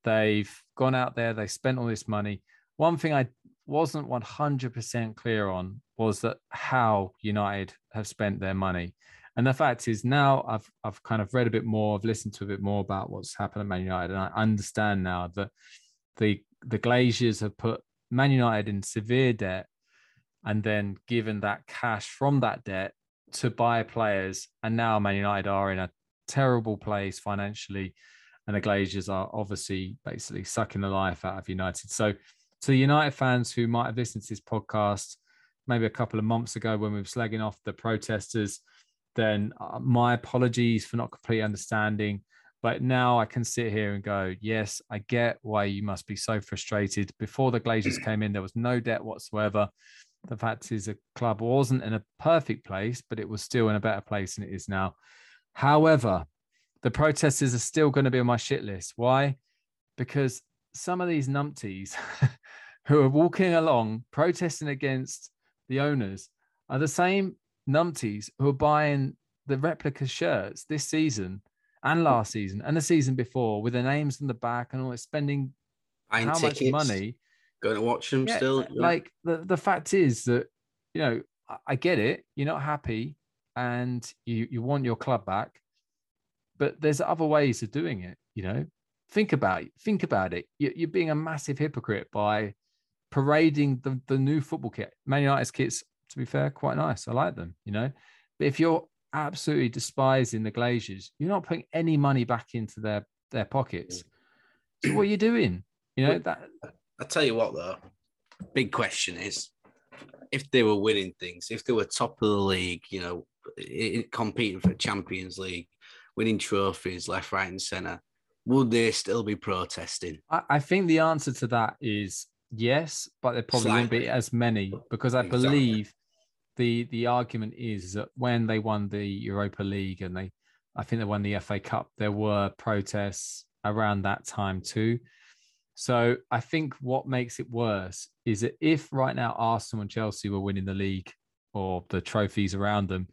They've gone out there, they spent all this money. One thing I wasn't 100% clear on was that how United have spent their money. And the fact is now I've I've kind of read a bit more, I've listened to a bit more about what's happened at Man United, and I understand now that the the Glazers have put Man United in severe debt and then given that cash from that debt to buy players. And now Man United are in a terrible place financially. And the Glazers are obviously basically sucking the life out of United. So, to United fans who might have listened to this podcast maybe a couple of months ago when we were slagging off the protesters, then uh, my apologies for not completely understanding. But now I can sit here and go, yes, I get why you must be so frustrated. Before the Glazers came in, there was no debt whatsoever. The fact is, the club wasn't in a perfect place, but it was still in a better place than it is now. However, the protesters are still going to be on my shit list. Why? Because some of these numpties who are walking along protesting against the owners are the same numpties who are buying the replica shirts this season and last season and the season before with the names on the back and all it's spending Buying how tickets, much money. going to watch them yeah, still like the, the fact is that you know I, get it you're not happy and you you want your club back but there's other ways of doing it you know. Think about it think about it. You're, you're being a massive hypocrite by parading the, the new football kit. Man united's kits to be fair quite nice. I like them you know. But if you're absolutely despising the Glazers, you're not putting any money back into their their pockets. So what are you doing? You know that. I tell you what, though, big question is if they were winning things, if they were top of the league, you know, competing for Champions League, winning trophies left, right, and centre, would they still be protesting? I, I think the answer to that is yes, but there probably Slightly. won't be as many because I exactly. believe the the argument is that when they won the Europa League and they, I think they won the FA Cup, there were protests around that time too. So I think what makes it worse is that if right now Arsenal and Chelsea were winning the league or the trophies around them,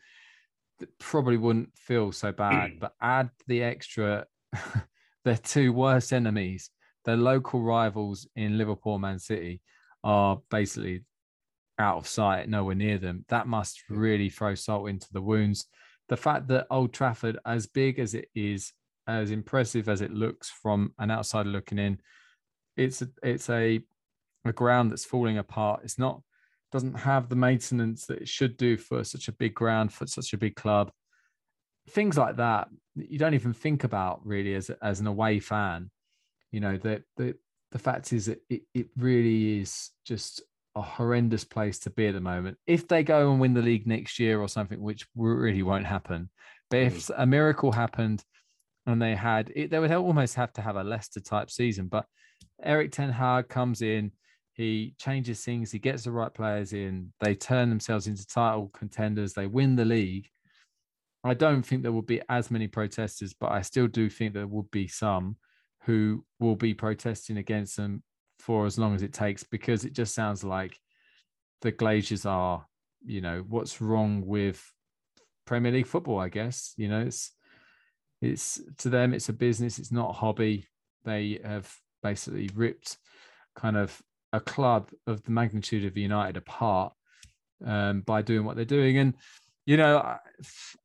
probably wouldn't feel so bad. but add the extra, their two worst enemies, their local rivals in Liverpool, Man City, are basically out of sight, nowhere near them, that must really throw salt into the wounds. The fact that Old Trafford, as big as it is, as impressive as it looks from an outsider looking in, it's a, it's a a ground that's falling apart. It's not doesn't have the maintenance that it should do for such a big ground for such a big club. Things like that you don't even think about really as as an away fan. You know that the the fact is that it, it really is just a horrendous place to be at the moment. If they go and win the league next year or something, which really won't happen, but if mm. a miracle happened and they had it, they would almost have to have a Leicester type season. But Erik Ten Hag comes in, he changes things, he gets the right players in, they turn themselves into title contenders, they win the league. I don't think there will be as many protesters, but I still do think there will be some who will be protesting against them for as long as it takes because it just sounds like the Glazers are, you know, what's wrong with Premier League football, I guess. You know, it's it's to them it's a business, it's not a hobby. They have basically ripped kind of a club of the magnitude of United apart um, by doing what they're doing. And you know,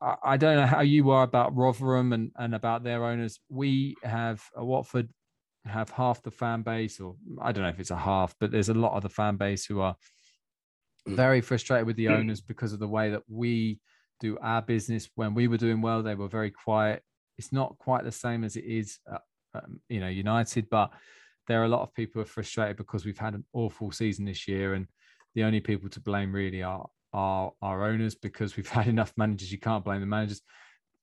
I, I, don't know how you are about Rotherham and, and about their owners. We have a Watford have half the fan base, or I don't know if it's a half, but there's a lot of the fan base who are very frustrated with the mm. owners because of the way that we do our business. When we were doing well, they were very quiet. It's not quite the same as it is, uh, um, you know, United, but there are a lot of people who are frustrated because we've had an awful season this year, and the only people to blame really are are our owners because we've had enough managers. You can't blame the managers.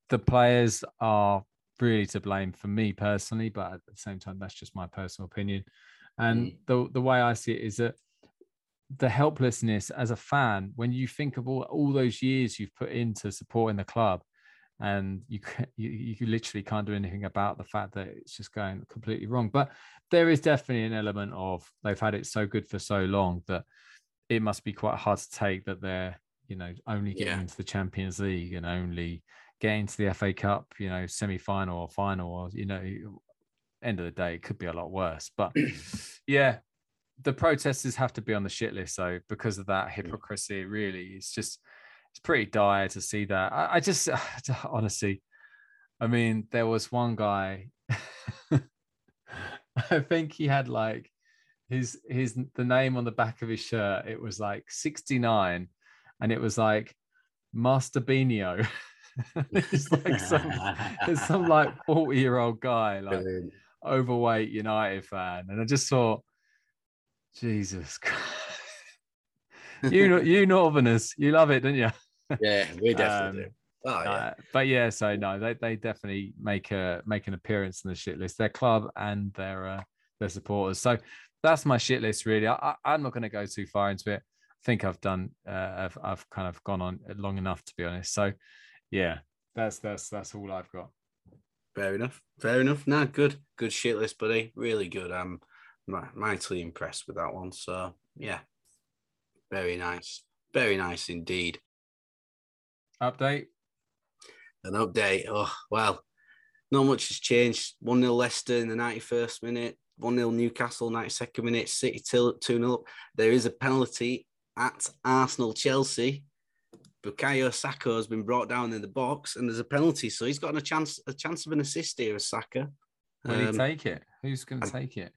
The players are really to blame for me personally, but at the same time, that's just my personal opinion. And mm. the the way I see it is that the helplessness as a fan when you think of all, all those years you've put into supporting the club and you, you you literally can't do anything about the fact that it's just going completely wrong but there is definitely an element of they've had it so good for so long that it must be quite hard to take that they're you know only getting yeah. into the champions league and only getting to the fa cup you know semi-final or final or you know end of the day it could be a lot worse but yeah the protesters have to be on the shit list So because of that hypocrisy. Really, it's just it's pretty dire to see that. I, I just honestly, I mean, there was one guy. I think he had like his his the name on the back of his shirt. It was like sixty nine, and it was like Master Beanio. it's like some it's some like forty year old guy, like Brilliant. overweight United fan, and I just thought Jesus Christ. you know, you Northerners, you love it, don't you? Yeah, we definitely um, do. Oh, yeah. Uh, but yeah, so no, they, they definitely make a make an appearance in the shit list. Their club and their uh, their supporters. So that's my shit list. Really, I, am not going to go too far into it. I think I've done. Uh, I've I've kind of gone on long enough to be honest. So yeah, that's that's that's all I've got. Fair enough. Fair enough. No, good, good shit list, buddy. Really good. Um, mightily impressed with that one. So yeah, very nice, very nice indeed. Update. An update. Oh well, not much has changed. One 0 Leicester in the ninety first minute. One 0 Newcastle ninety second minute. City till two 0 There is a penalty at Arsenal Chelsea. Bukayo Saka has been brought down in the box, and there's a penalty, so he's got a chance a chance of an assist here, as Saka. Will um, he take it? Who's going to take it?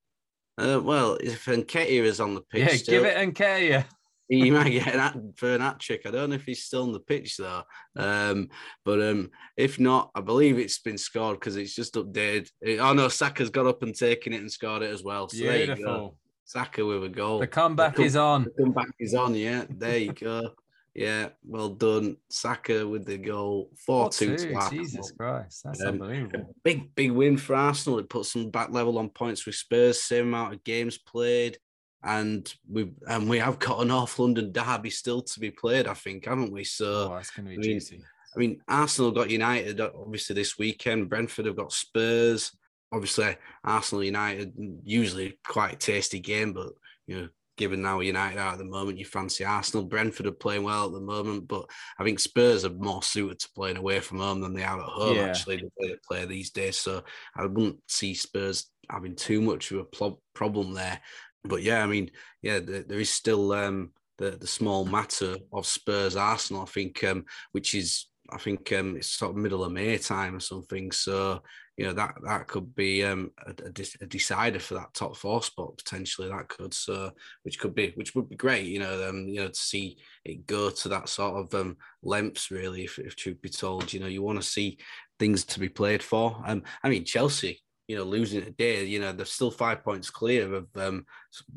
Uh, well, if Nketiah is on the pitch, yeah, still, give it Nketiah. he might get an for an hat trick. I don't know if he's still on the pitch though. Um, but um, if not, I believe it's been scored because it's just updated. oh no, Saka's got up and taken it and scored it as well. So Beautiful. Saka with a goal. The comeback the come, is on. The comeback is on. Yeah, there you go. Yeah, well done, Saka with the goal. Four two to Jesus Christ, that's um, unbelievable. Big big win for Arsenal. It puts them back level on points with Spurs. Same amount of games played, and we and we have got an North London derby still to be played. I think, haven't we? So oh, it's going to be I mean, juicy. I mean, Arsenal got United obviously this weekend. Brentford have got Spurs. Obviously, Arsenal United usually quite a tasty game, but you know given now United are at the moment, you fancy Arsenal. Brentford are playing well at the moment, but I think Spurs are more suited to playing away from home than they are at home, yeah. actually, the way they play these days. So I wouldn't see Spurs having too much of a problem there. But yeah, I mean, yeah, there, there is still um, the, the small matter of Spurs Arsenal, I think, um, which is I think um, it's sort of middle of May time or something. So you know that that could be um, a, a, decider for that top four spot potentially. That could so which could be which would be great. You know, um, you know to see it go to that sort of um, lengths really. If, if truth be told, you know, you want to see things to be played for. Um, I mean Chelsea. You know, losing today, you know, they're still five points clear of, um,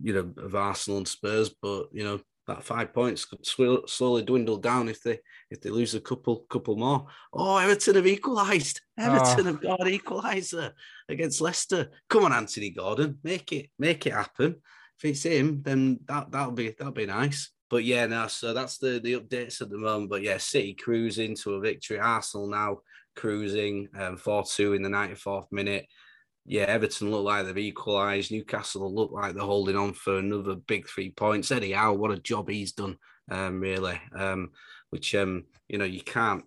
you know, of Arsenal and Spurs, but you know, that five points could slowly dwindle down if they if they lose a couple couple more. Oh, Everton have equalised. Everton oh. have got an equaliser against Leicester. Come on, Anthony Gordon, make it make it happen. If it's him, then that that'll be that'll be nice. But yeah, no, so that's the the updates at the moment. But yeah, City cruising to a victory. Arsenal now cruising um, 4-2 in the 94th minute yeah, Everton look like they've equalised. Newcastle look like they're holding on for another big three points. Eddie Howe, what a job he's done, um, really. Um, which um, you know you can't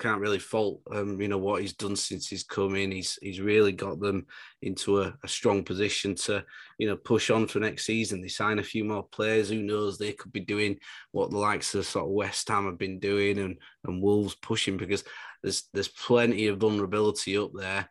can't really fault um, you know what he's done since he's come in. He's he's really got them into a, a, strong position to you know push on for next season. They sign a few more players. Who knows? They could be doing what the likes of sort of West Ham have been doing and and Wolves pushing because there's there's plenty of vulnerability up there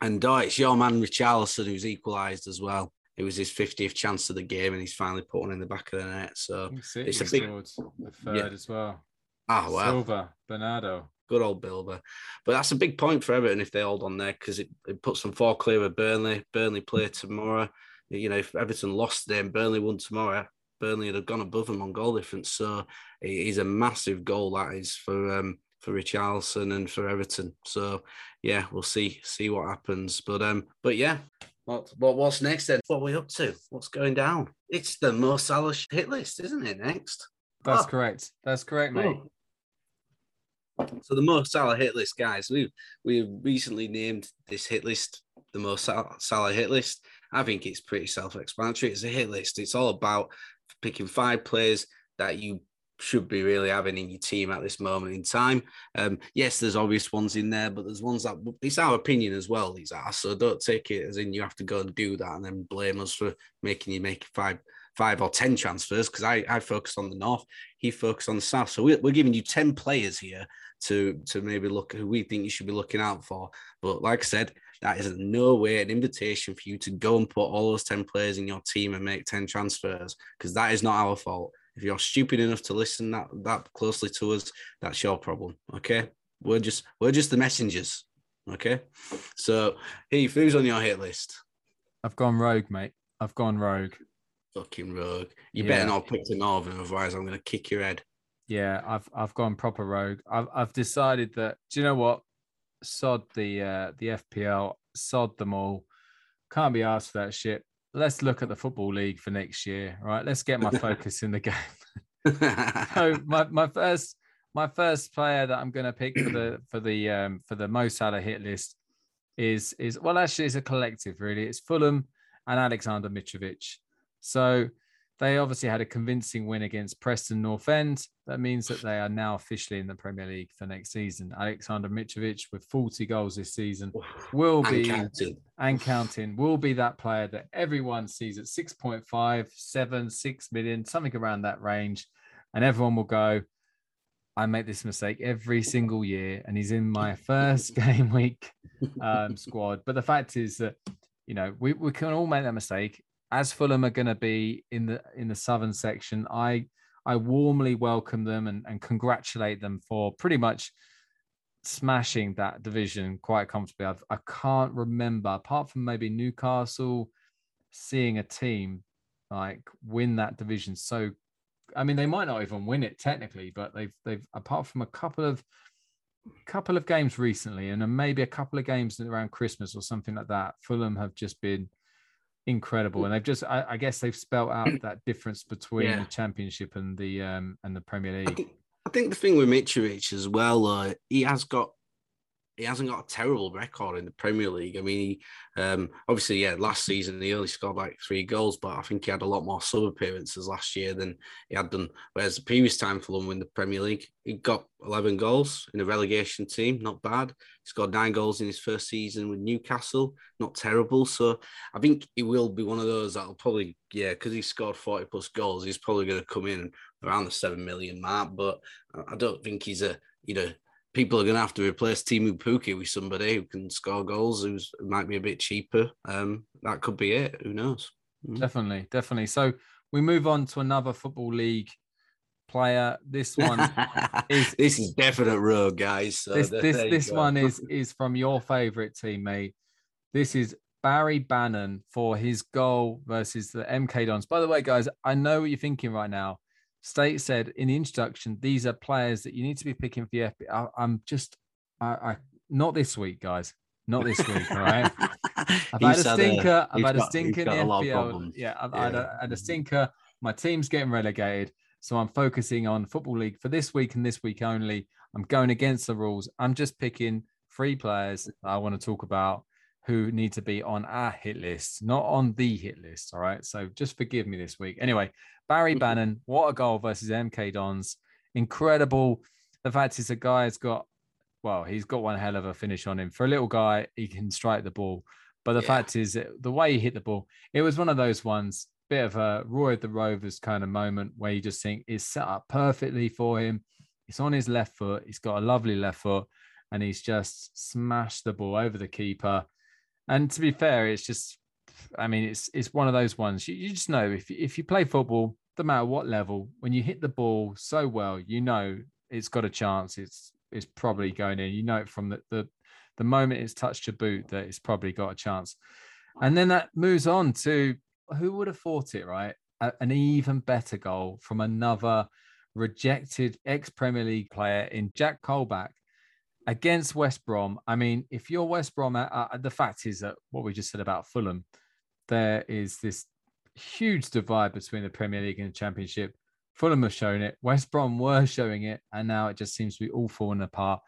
and uh, it's your man Richarlison who's equalised as well. It was his 50th chance of the game, and he's finally put one in the back of the net. So it's a big the third yeah. as well. Ah, well. Silva, Bernardo. Good old Bilber. But that's a big point for Everton if they hold on there because it, it puts them four clear of Burnley. Burnley play tomorrow. you know, if Everton lost today and Burnley won tomorrow, Burnley would have gone above them on goal difference. So it is a massive goal that is for um, for Richarlison and for Everton. So yeah, we'll see see what happens. But um, but yeah, what, what what's next then? What are we up to? What's going down? It's the Mo Salah hit list, isn't it? Next. That's oh. correct. That's correct, mate. Oh. So the Mo Salah hit list, guys. We we recently named this hit list the Mo Salah hit list. I think it's pretty self-explanatory. It's a hit list. It's all about picking five players that you should be really having in your team at this moment in time. Um, yes, there's obvious ones in there, but there's ones that it's our opinion as well. These are so don't take it as in you have to go and do that and then blame us for making you make five five or ten transfers because I I focus on the north, he focused on the south. So we're, we're giving you ten players here to to maybe look who we think you should be looking out for. But like I said, that is in no way an invitation for you to go and put all those 10 players in your team and make 10 transfers because that is not our fault. If you're stupid enough to listen that that closely to us, that's your problem. Okay. We're just we're just the messengers. Okay. So Heath, who's on your hit list? I've gone rogue, mate. I've gone rogue. Fucking rogue. You yeah. better not pick the Northern, otherwise I'm gonna kick your head. Yeah, I've I've gone proper rogue. I've I've decided that do you know what? Sod the uh the FPL, sod them all. Can't be asked for that shit. Let's look at the football league for next year. Right. Let's get my focus in the game. so my, my first my first player that I'm gonna pick for the for the um for the Mo Salah hit list is is well actually it's a collective really. It's Fulham and Alexander Mitrovic. So they obviously had a convincing win against Preston North End. That means that they are now officially in the Premier League for next season. Alexander Mitrovic, with 40 goals this season, will be and counting. and counting will be that player that everyone sees at 6.5, 7, 6 million, something around that range. And everyone will go, I make this mistake every single year, and he's in my first game week um, squad. But the fact is that you know we, we can all make that mistake as Fulham are going to be in the in the southern section, I I warmly welcome them and, and congratulate them for pretty much smashing that division quite comfortably. I've, I can't remember, apart from maybe Newcastle, seeing a team like win that division. So, I mean, they might not even win it technically, but they've they've apart from a couple of couple of games recently and maybe a couple of games around Christmas or something like that, Fulham have just been incredible and they've just I, I, guess they've spelt out that difference between yeah. the championship and the um and the premier league I think, I think the thing with Mitrovic as well uh, he has got he hasn't got a terrible record in the Premier League. I mean, he, um, obviously, yeah, last season he only scored like three goals, but I think he had a lot more sub appearances last year than he had done. Whereas the previous time for them in the Premier League, he got 11 goals in a relegation team, not bad. He scored nine goals in his first season with Newcastle, not terrible. So I think he will be one of those that'll probably, yeah, because he scored 40 plus goals, he's probably going to come in around the 7 million mark. But I don't think he's a, you know, people are going to have to replace Teemu Pukki with somebody who can score goals, who's might be a bit cheaper. Um, that could be it. Who knows? Mm. Definitely, definitely. So we move on to another football league player. This one is this is definite road, guys. So this this, this one is is from your favorite teammate. This is Barry Bannan for his goal versus the MK Dons. By the way, guys, I know what you're thinking right now. State said in the introduction, these are players that you need to be picking for the FPL. I, am just, I, I, not this week, guys. Not this week, all right. I've had a stinker. I've had a stinker in the FPL. Yeah, I've yeah. Had, a, had a stinker. My team's getting relegated, so I'm focusing on football league for this week and this week only. I'm going against the rules. I'm just picking three players I want to talk about who need to be on our hit list, not on the hit list. All right. So just forgive me this week. Anyway, Barry mm-hmm. What a goal versus MK Dons. Incredible. The fact is, the guy has got, well, he's got one hell of a finish on him. For a little guy, he can strike the ball. But the yeah. fact is, the way he hit the ball, it was one of those ones, bit of a Roy of the Rovers kind of moment where you just think it's set up perfectly for him. It's on his left foot. He's got a lovely left foot and he's just smashed the ball over the keeper. And to be fair, it's just I mean, it's it's one of those ones you, you just know if if you play football, no matter what level, when you hit the ball so well, you know it's got a chance. It's it's probably going in. You know it from the the, the moment it's touched your boot that it's probably got a chance. And then that moves on to who would have thought it, right? A, an even better goal from another rejected ex Premier League player in Jack Colback against West Brom. I mean, if you're West Brom, uh, uh, the fact is that what we just said about Fulham, there is this huge divide between the Premier League and the Championship. Fulham have shown it, West Brom were showing it, and now it just seems to be all falling apart.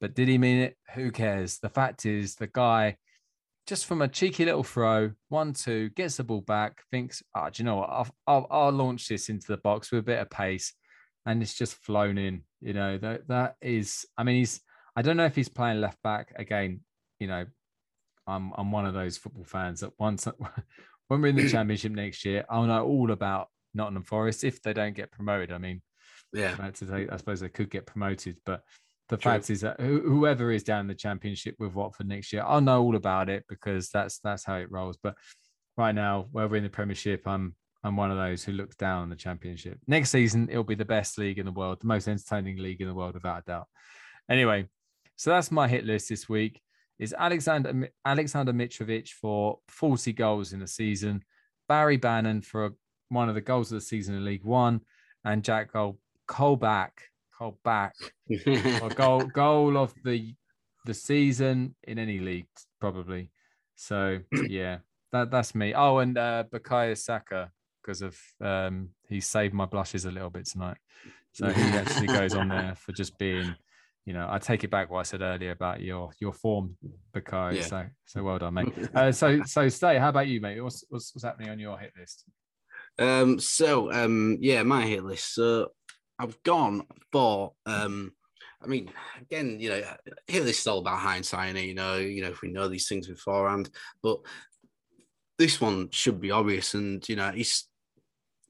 But did he mean it? Who cares? The fact is, the guy, just from a cheeky little throw, one, two, gets the ball back, thinks, oh, do you know what? I'll, I'll, I'll launch this into the box with a bit of pace. And it's just flown in. You know, that that is, I mean, he's, I don't know if he's playing left back again. You know, I'm I'm one of those football fans that once when we're in the championship next year, I'll know all about Nottingham Forest if they don't get promoted. I mean, yeah, I suppose they could get promoted, but the True. fact is that whoever is down in the championship with Watford next year, I'll know all about it because that's that's how it rolls. But right now, where we're in the Premiership, I'm I'm one of those who looks down on the Championship. Next season, it'll be the best league in the world, the most entertaining league in the world, without a doubt. Anyway, so that's my hit list this week. Is Alexander Alexander Mitrovic for 40 goals in the season, Barry Bannan for one of the goals of the season in League One, and Jack Goal Colback Colback or goal goal of the the season in any league probably. So yeah, that that's me. Oh, and uh, Bukayo Saka because of um, he saved my blushes a little bit tonight. So he actually goes on there for just being, you know, I take it back what I said earlier about your your form, because Yeah. So so well done, mate. Uh, so so stay. How about you, mate? What's, what's what's happening on your hit list? Um. So um. Yeah, my hit list. So I've gone for. um I mean, again, you know, here this is all about hindsight. You know, you know, if we know these things beforehand, but this one should be obvious. And you know, he's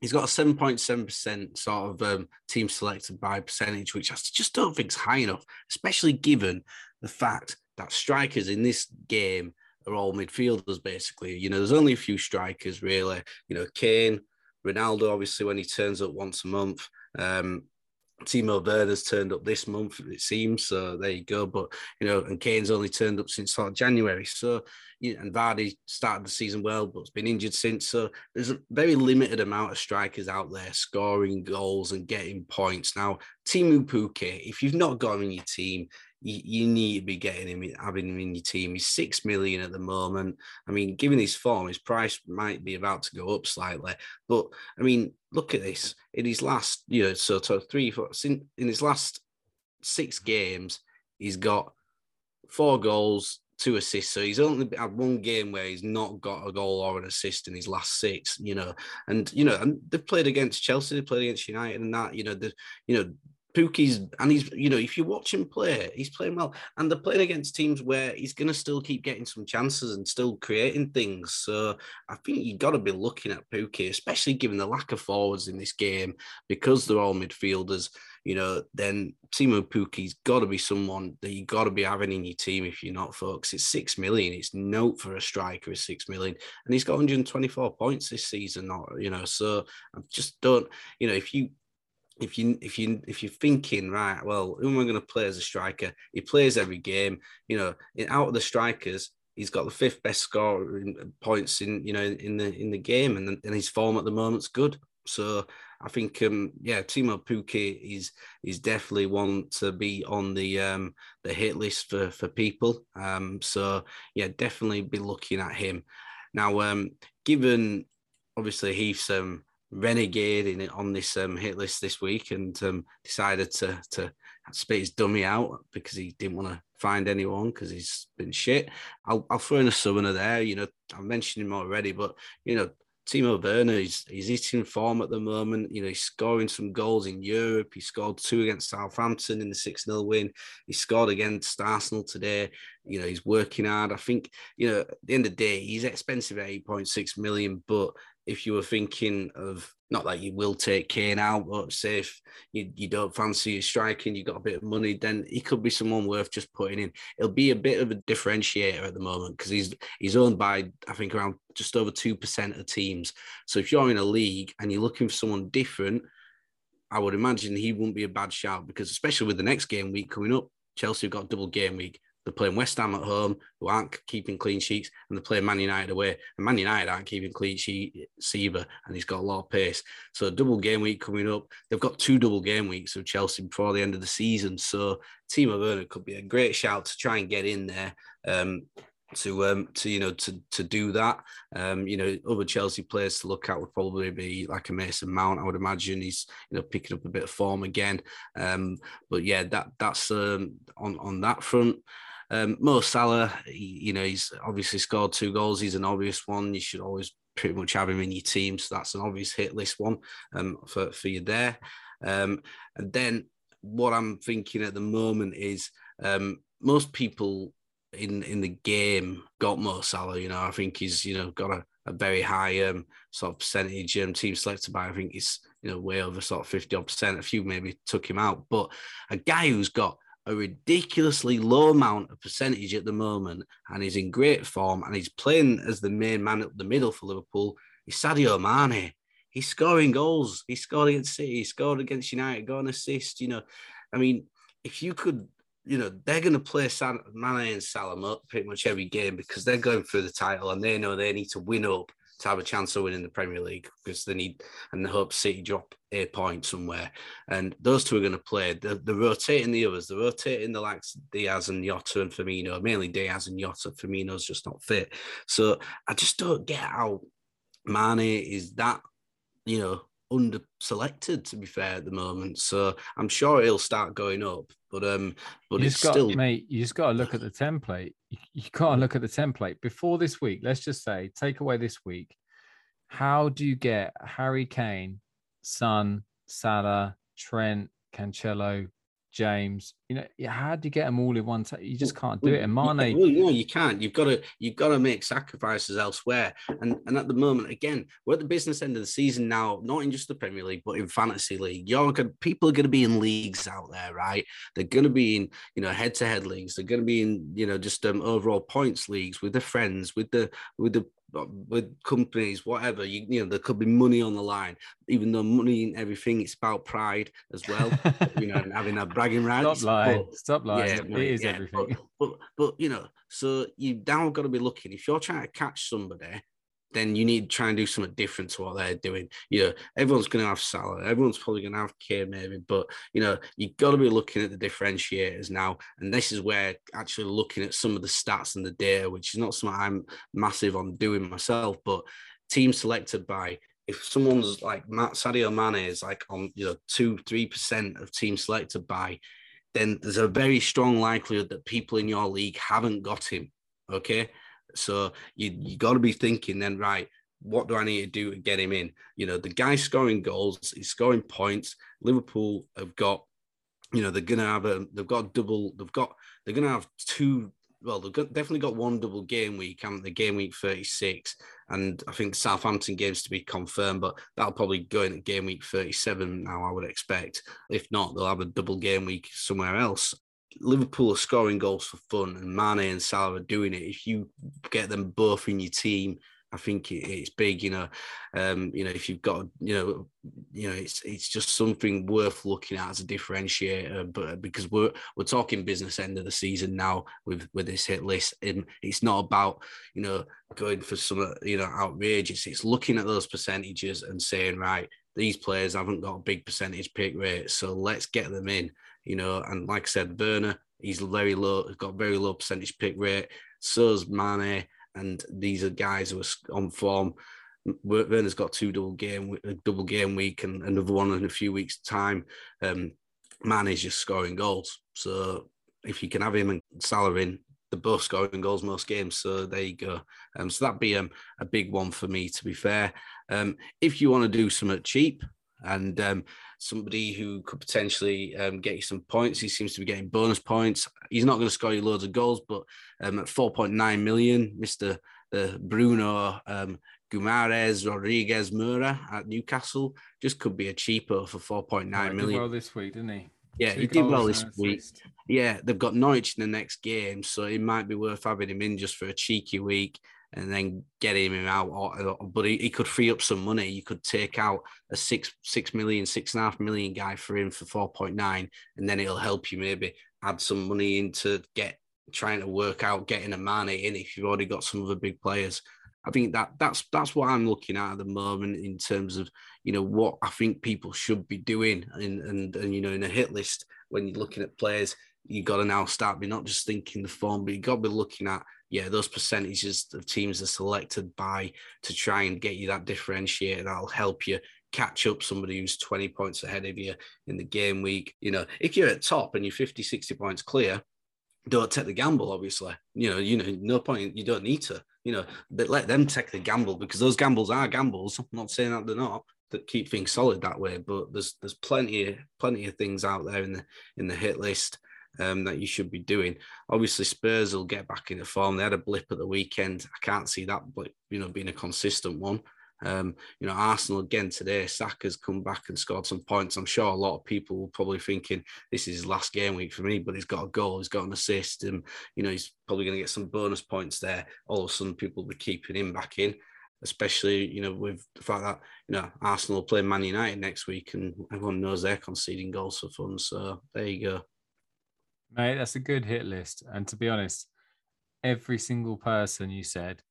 he's got a 7.7% sort of um, team selected by percentage, which I just don't think is high enough, especially given the fact that strikers in this game are all midfielders, basically. You know, there's only a few strikers, really. You know, Kane, Ronaldo, obviously, when he turns up once a month. Um, Timo Werner's turned up this month, it seems. So there you go. But you know, and Kane's only turned up since sort of January. So you know, and Vardy started the season well, but's been injured since. So there's a very limited amount of strikers out there scoring goals and getting points. Now, Teemu Pukki, if you've not got him in your team, you, you, need to be getting him, having him in your team. He's six million at the moment. I mean, given his form, his price might be about to go up slightly. But I mean, look at this. In his last, you know, so three, four, in his last six games, he's got four goals, two assists. So he's only had one game where he's not got a goal or an assist in his last six, you know. And you know, and they've played against Chelsea, they played against United and that, you know, the you know, Pukki's and he's you know if you watch him play, he's playing well, and they're playing against teams where he's going to still keep getting some chances and still creating things. So I think you got to be looking at Pukki, especially given the lack of forwards in this game because they're all midfielders. You know, then Teemu Pukki's got to be someone that you got to be having in your team if you're not, folks. It's six million. It's note for a striker is six million, and he's got 124 points this season. Not you know, so I just don't. You know, if you if you if you if you're thinking right, well, who am I going to play as a striker? He plays every game. You know, out of the strikers, he's got the fifth best score in points in you know in the in the game, and and his form at the moment's good. So I think um yeah, Teemu Pukki is is definitely one to be on the um the hit list for for people. Um so yeah, definitely be looking at him. Now um given obviously Heath's um renegade in it on this um, hit list this week and um, decided to to spit his dummy out because he didn't want to find anyone because he's been shit. I'll, I'll throw in a southerner there. You know, I mentioned him already, but you know, Timo Werner is he's hitting form at the moment. You know, he's scoring some goals in Europe. He scored two against Southampton in the 6 0 win. He scored against Arsenal today. You know, he's working hard. I think, you know, at the end of the day, he's expensive at 8.6 million, but if you were thinking of not that you will take Kane out, but say if you, you don't fancy your striking, you got a bit of money, then he could be someone worth just putting in. It'll be a bit of a differentiator at the moment because he's he's owned by I think around just over two percent of teams. So if you're in a league and you're looking for someone different, I would imagine he wouldn't be a bad shout because especially with the next game week coming up, Chelsea have got double game week They're playing West Ham at home, who aren't keeping clean sheets, and they're playing Man United away. And Man United aren't keeping clean sheets either, and he's got a lot of pace. So double game week coming up. They've got two double game weeks of Chelsea before the end of the season. So Timo Werner could be a great shout to try and get in there. Um, to um to you know to to do that um you know other Chelsea players to look at would probably be like a Mason Mount I would imagine he's you know picking up a bit of form again um but yeah that that's um on on that front um Mo Salah he, you know he's obviously scored two goals he's an obvious one you should always pretty much have him in your team so that's an obvious hit list one um for for you there um and then what I'm thinking at the moment is um most people in in the game got Mo Salah. You know, I think he's you know got a, a very high um sort of percentage um team selected by. I think he's you know way over sort of fifty odd percent. A few maybe took him out, but a guy who's got a ridiculously low amount of percentage at the moment and he's in great form and he's playing as the main man at the middle for Liverpool. Is Sadio Mane. He's scoring goals. He scored against City. He scored against United. Got an assist. You know, I mean, if you could you know, they're going to play San- Mane and Salah up pretty much every game because they're going for the title and they know they need to win up to have a chance of winning the Premier League because they need and they hope City drop a point somewhere. And those two are going to play. They're, they're rotating the others. They're rotating the likes Diaz and Jota and Firmino, mainly Diaz and Jota. Firmino's just not fit. So I just don't get how Mane is that, you know, under selected to be fair at the moment. So I'm sure he'll start going up. But um but you it's got, still mate, you just got to look at the template. You, to look at the template before this week. Let's just say, take away this week. How do you get Harry Kane, Son, Salah, Trent, Cancelo, James. You know, how do you get them all in one? T- you just can't do it. And Mane, well, no, you can't. You've got to you've got to make sacrifices elsewhere. And and at the moment, again, we're at the business end of the season now, not in just the Premier League, but in fantasy league. You're going people are going to be in leagues out there, right? They're going to be in you know head to head leagues. They're going to be in you know just um, overall points leagues with their friends, with the with the with companies, whatever, you, you know, there could be money on the line, even though money and everything, it's about pride as well, you know, and having a bragging rights. Stop lying. But, Stop lying. Yeah, it is yeah, everything. But, but, but, you know, so you've now got to be looking. If you're trying to catch somebody then you need to try and do something different to what they're doing. You know, everyone's going to have Salah, everyone's probably going to have Kane maybe, but you know, you've got to be looking at the differentiators now. And this is where actually looking at some of the stats and the data, which is not something I'm massive on doing myself, but team selected by if someone's like Matt Sadio Mane is like on you know two three percent of team selected by, then there's a very strong likelihood that people in your league haven't got him. Okay, so you you got to be thinking then, right? What do I need to do to get him in? You know, the guy scoring goals, he's scoring points. Liverpool have got, you know, they're gonna have a they've got double, they've got they're gonna have two. Well, they've got, definitely got one double game week, and the game week 36. And I think Southampton games to be confirmed, but that'll probably go into game week 37 now, I would expect. If not, they'll have a double game week somewhere else. Liverpool are scoring goals for fun, and Mane and Salah are doing it. If you get them both in your team, I think it's big. You know, um, you know, if you've got, you know, you know, it's it's just something worth looking at as a differentiator. But because we're we're talking business end of the season now with with this hit list, and it's not about you know going for some you know outrageous. It's looking at those percentages and saying, right, these players haven't got a big percentage pick rate, so let's get them in you know, and like I said, Werner, he's very low, got very low percentage pick rate. So's Mane, and these are guys who are on form. Werner's got two double game, a double game week, and another one in a few weeks' time. Um, Mane's just scoring goals. So if you can have him and Salah in, they're both scoring goals most games. So there you go. Um, so that'd be um, a big one for me, to be fair. Um, if you want to do something cheap, and um, somebody who could potentially um, get you some points. He seems to be getting bonus points. He's not going to score you loads of goals, but um, at 4.9 million, Mr. Uh, Bruno um, Guimaraes Rodrigues Moura at Newcastle just could be a cheaper for 4.9 right, million. Well, this week, didn't he? Yeah, Two he did well this week. Yeah, they've got Norwich in the next game, so it might be worth having him in just for a cheeky week and then get him out. Or, but he, he, could free up some money. You could take out a six six million, six and a half million guy for him for four point nine, and then it'll help you maybe add some money in to get trying to work out getting a man in if you've already got some other big players. I think that that's that's what I'm looking at at the moment in terms of you know what I think people should be doing and and, and you know in a hit list when you're looking at players you got to now start be not just thinking the form but you got to be looking at yeah those percentages of teams are selected by to try and get you that differentiator that'll help you catch up somebody who's 20 points ahead of you in the game week. You know if you're at top and you're 50 60 points clear don't take the gamble obviously. You know you know no point you don't need to you know, but let them take the gamble because those gambles are gambles. I'm not saying that they're not that keep things solid that way, but there's there's plenty plenty of things out there in the in the hit list um, that you should be doing. Obviously, Spurs will get back into form. They had a blip at the weekend. I can't see that, but you know, being a consistent one. Um, you know, Arsenal again today, Saka's come back and scored some points. I'm sure a lot of people will probably thinking this is his last game week for me, but he's got a goal, he's got an assist, and you know, he's probably going to get some bonus points there. All of a sudden, people will be keeping him back in, especially, you know, with the fact that, you know, Arsenal play Man United next week and everyone knows they're conceding goals for fun. So there you go. Mate, that's a good hit list. And to be honest, every single person you said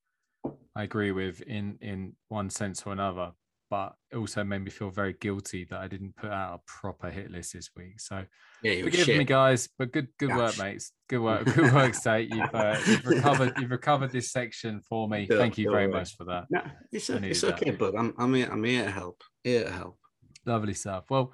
I agree with in in one sense or another, but it also made me feel very guilty that I didn't put out a proper hit list this week. So yeah, forgive shit. me, guys, but good good Gosh. work, mates. Good work, good work, State. You've, uh, you've recovered you've recovered this section for me. Thank you very much for that. No, it's, a, it's okay, but I'm I'm here, I'm here to help. Here to help. Lovely stuff. Well,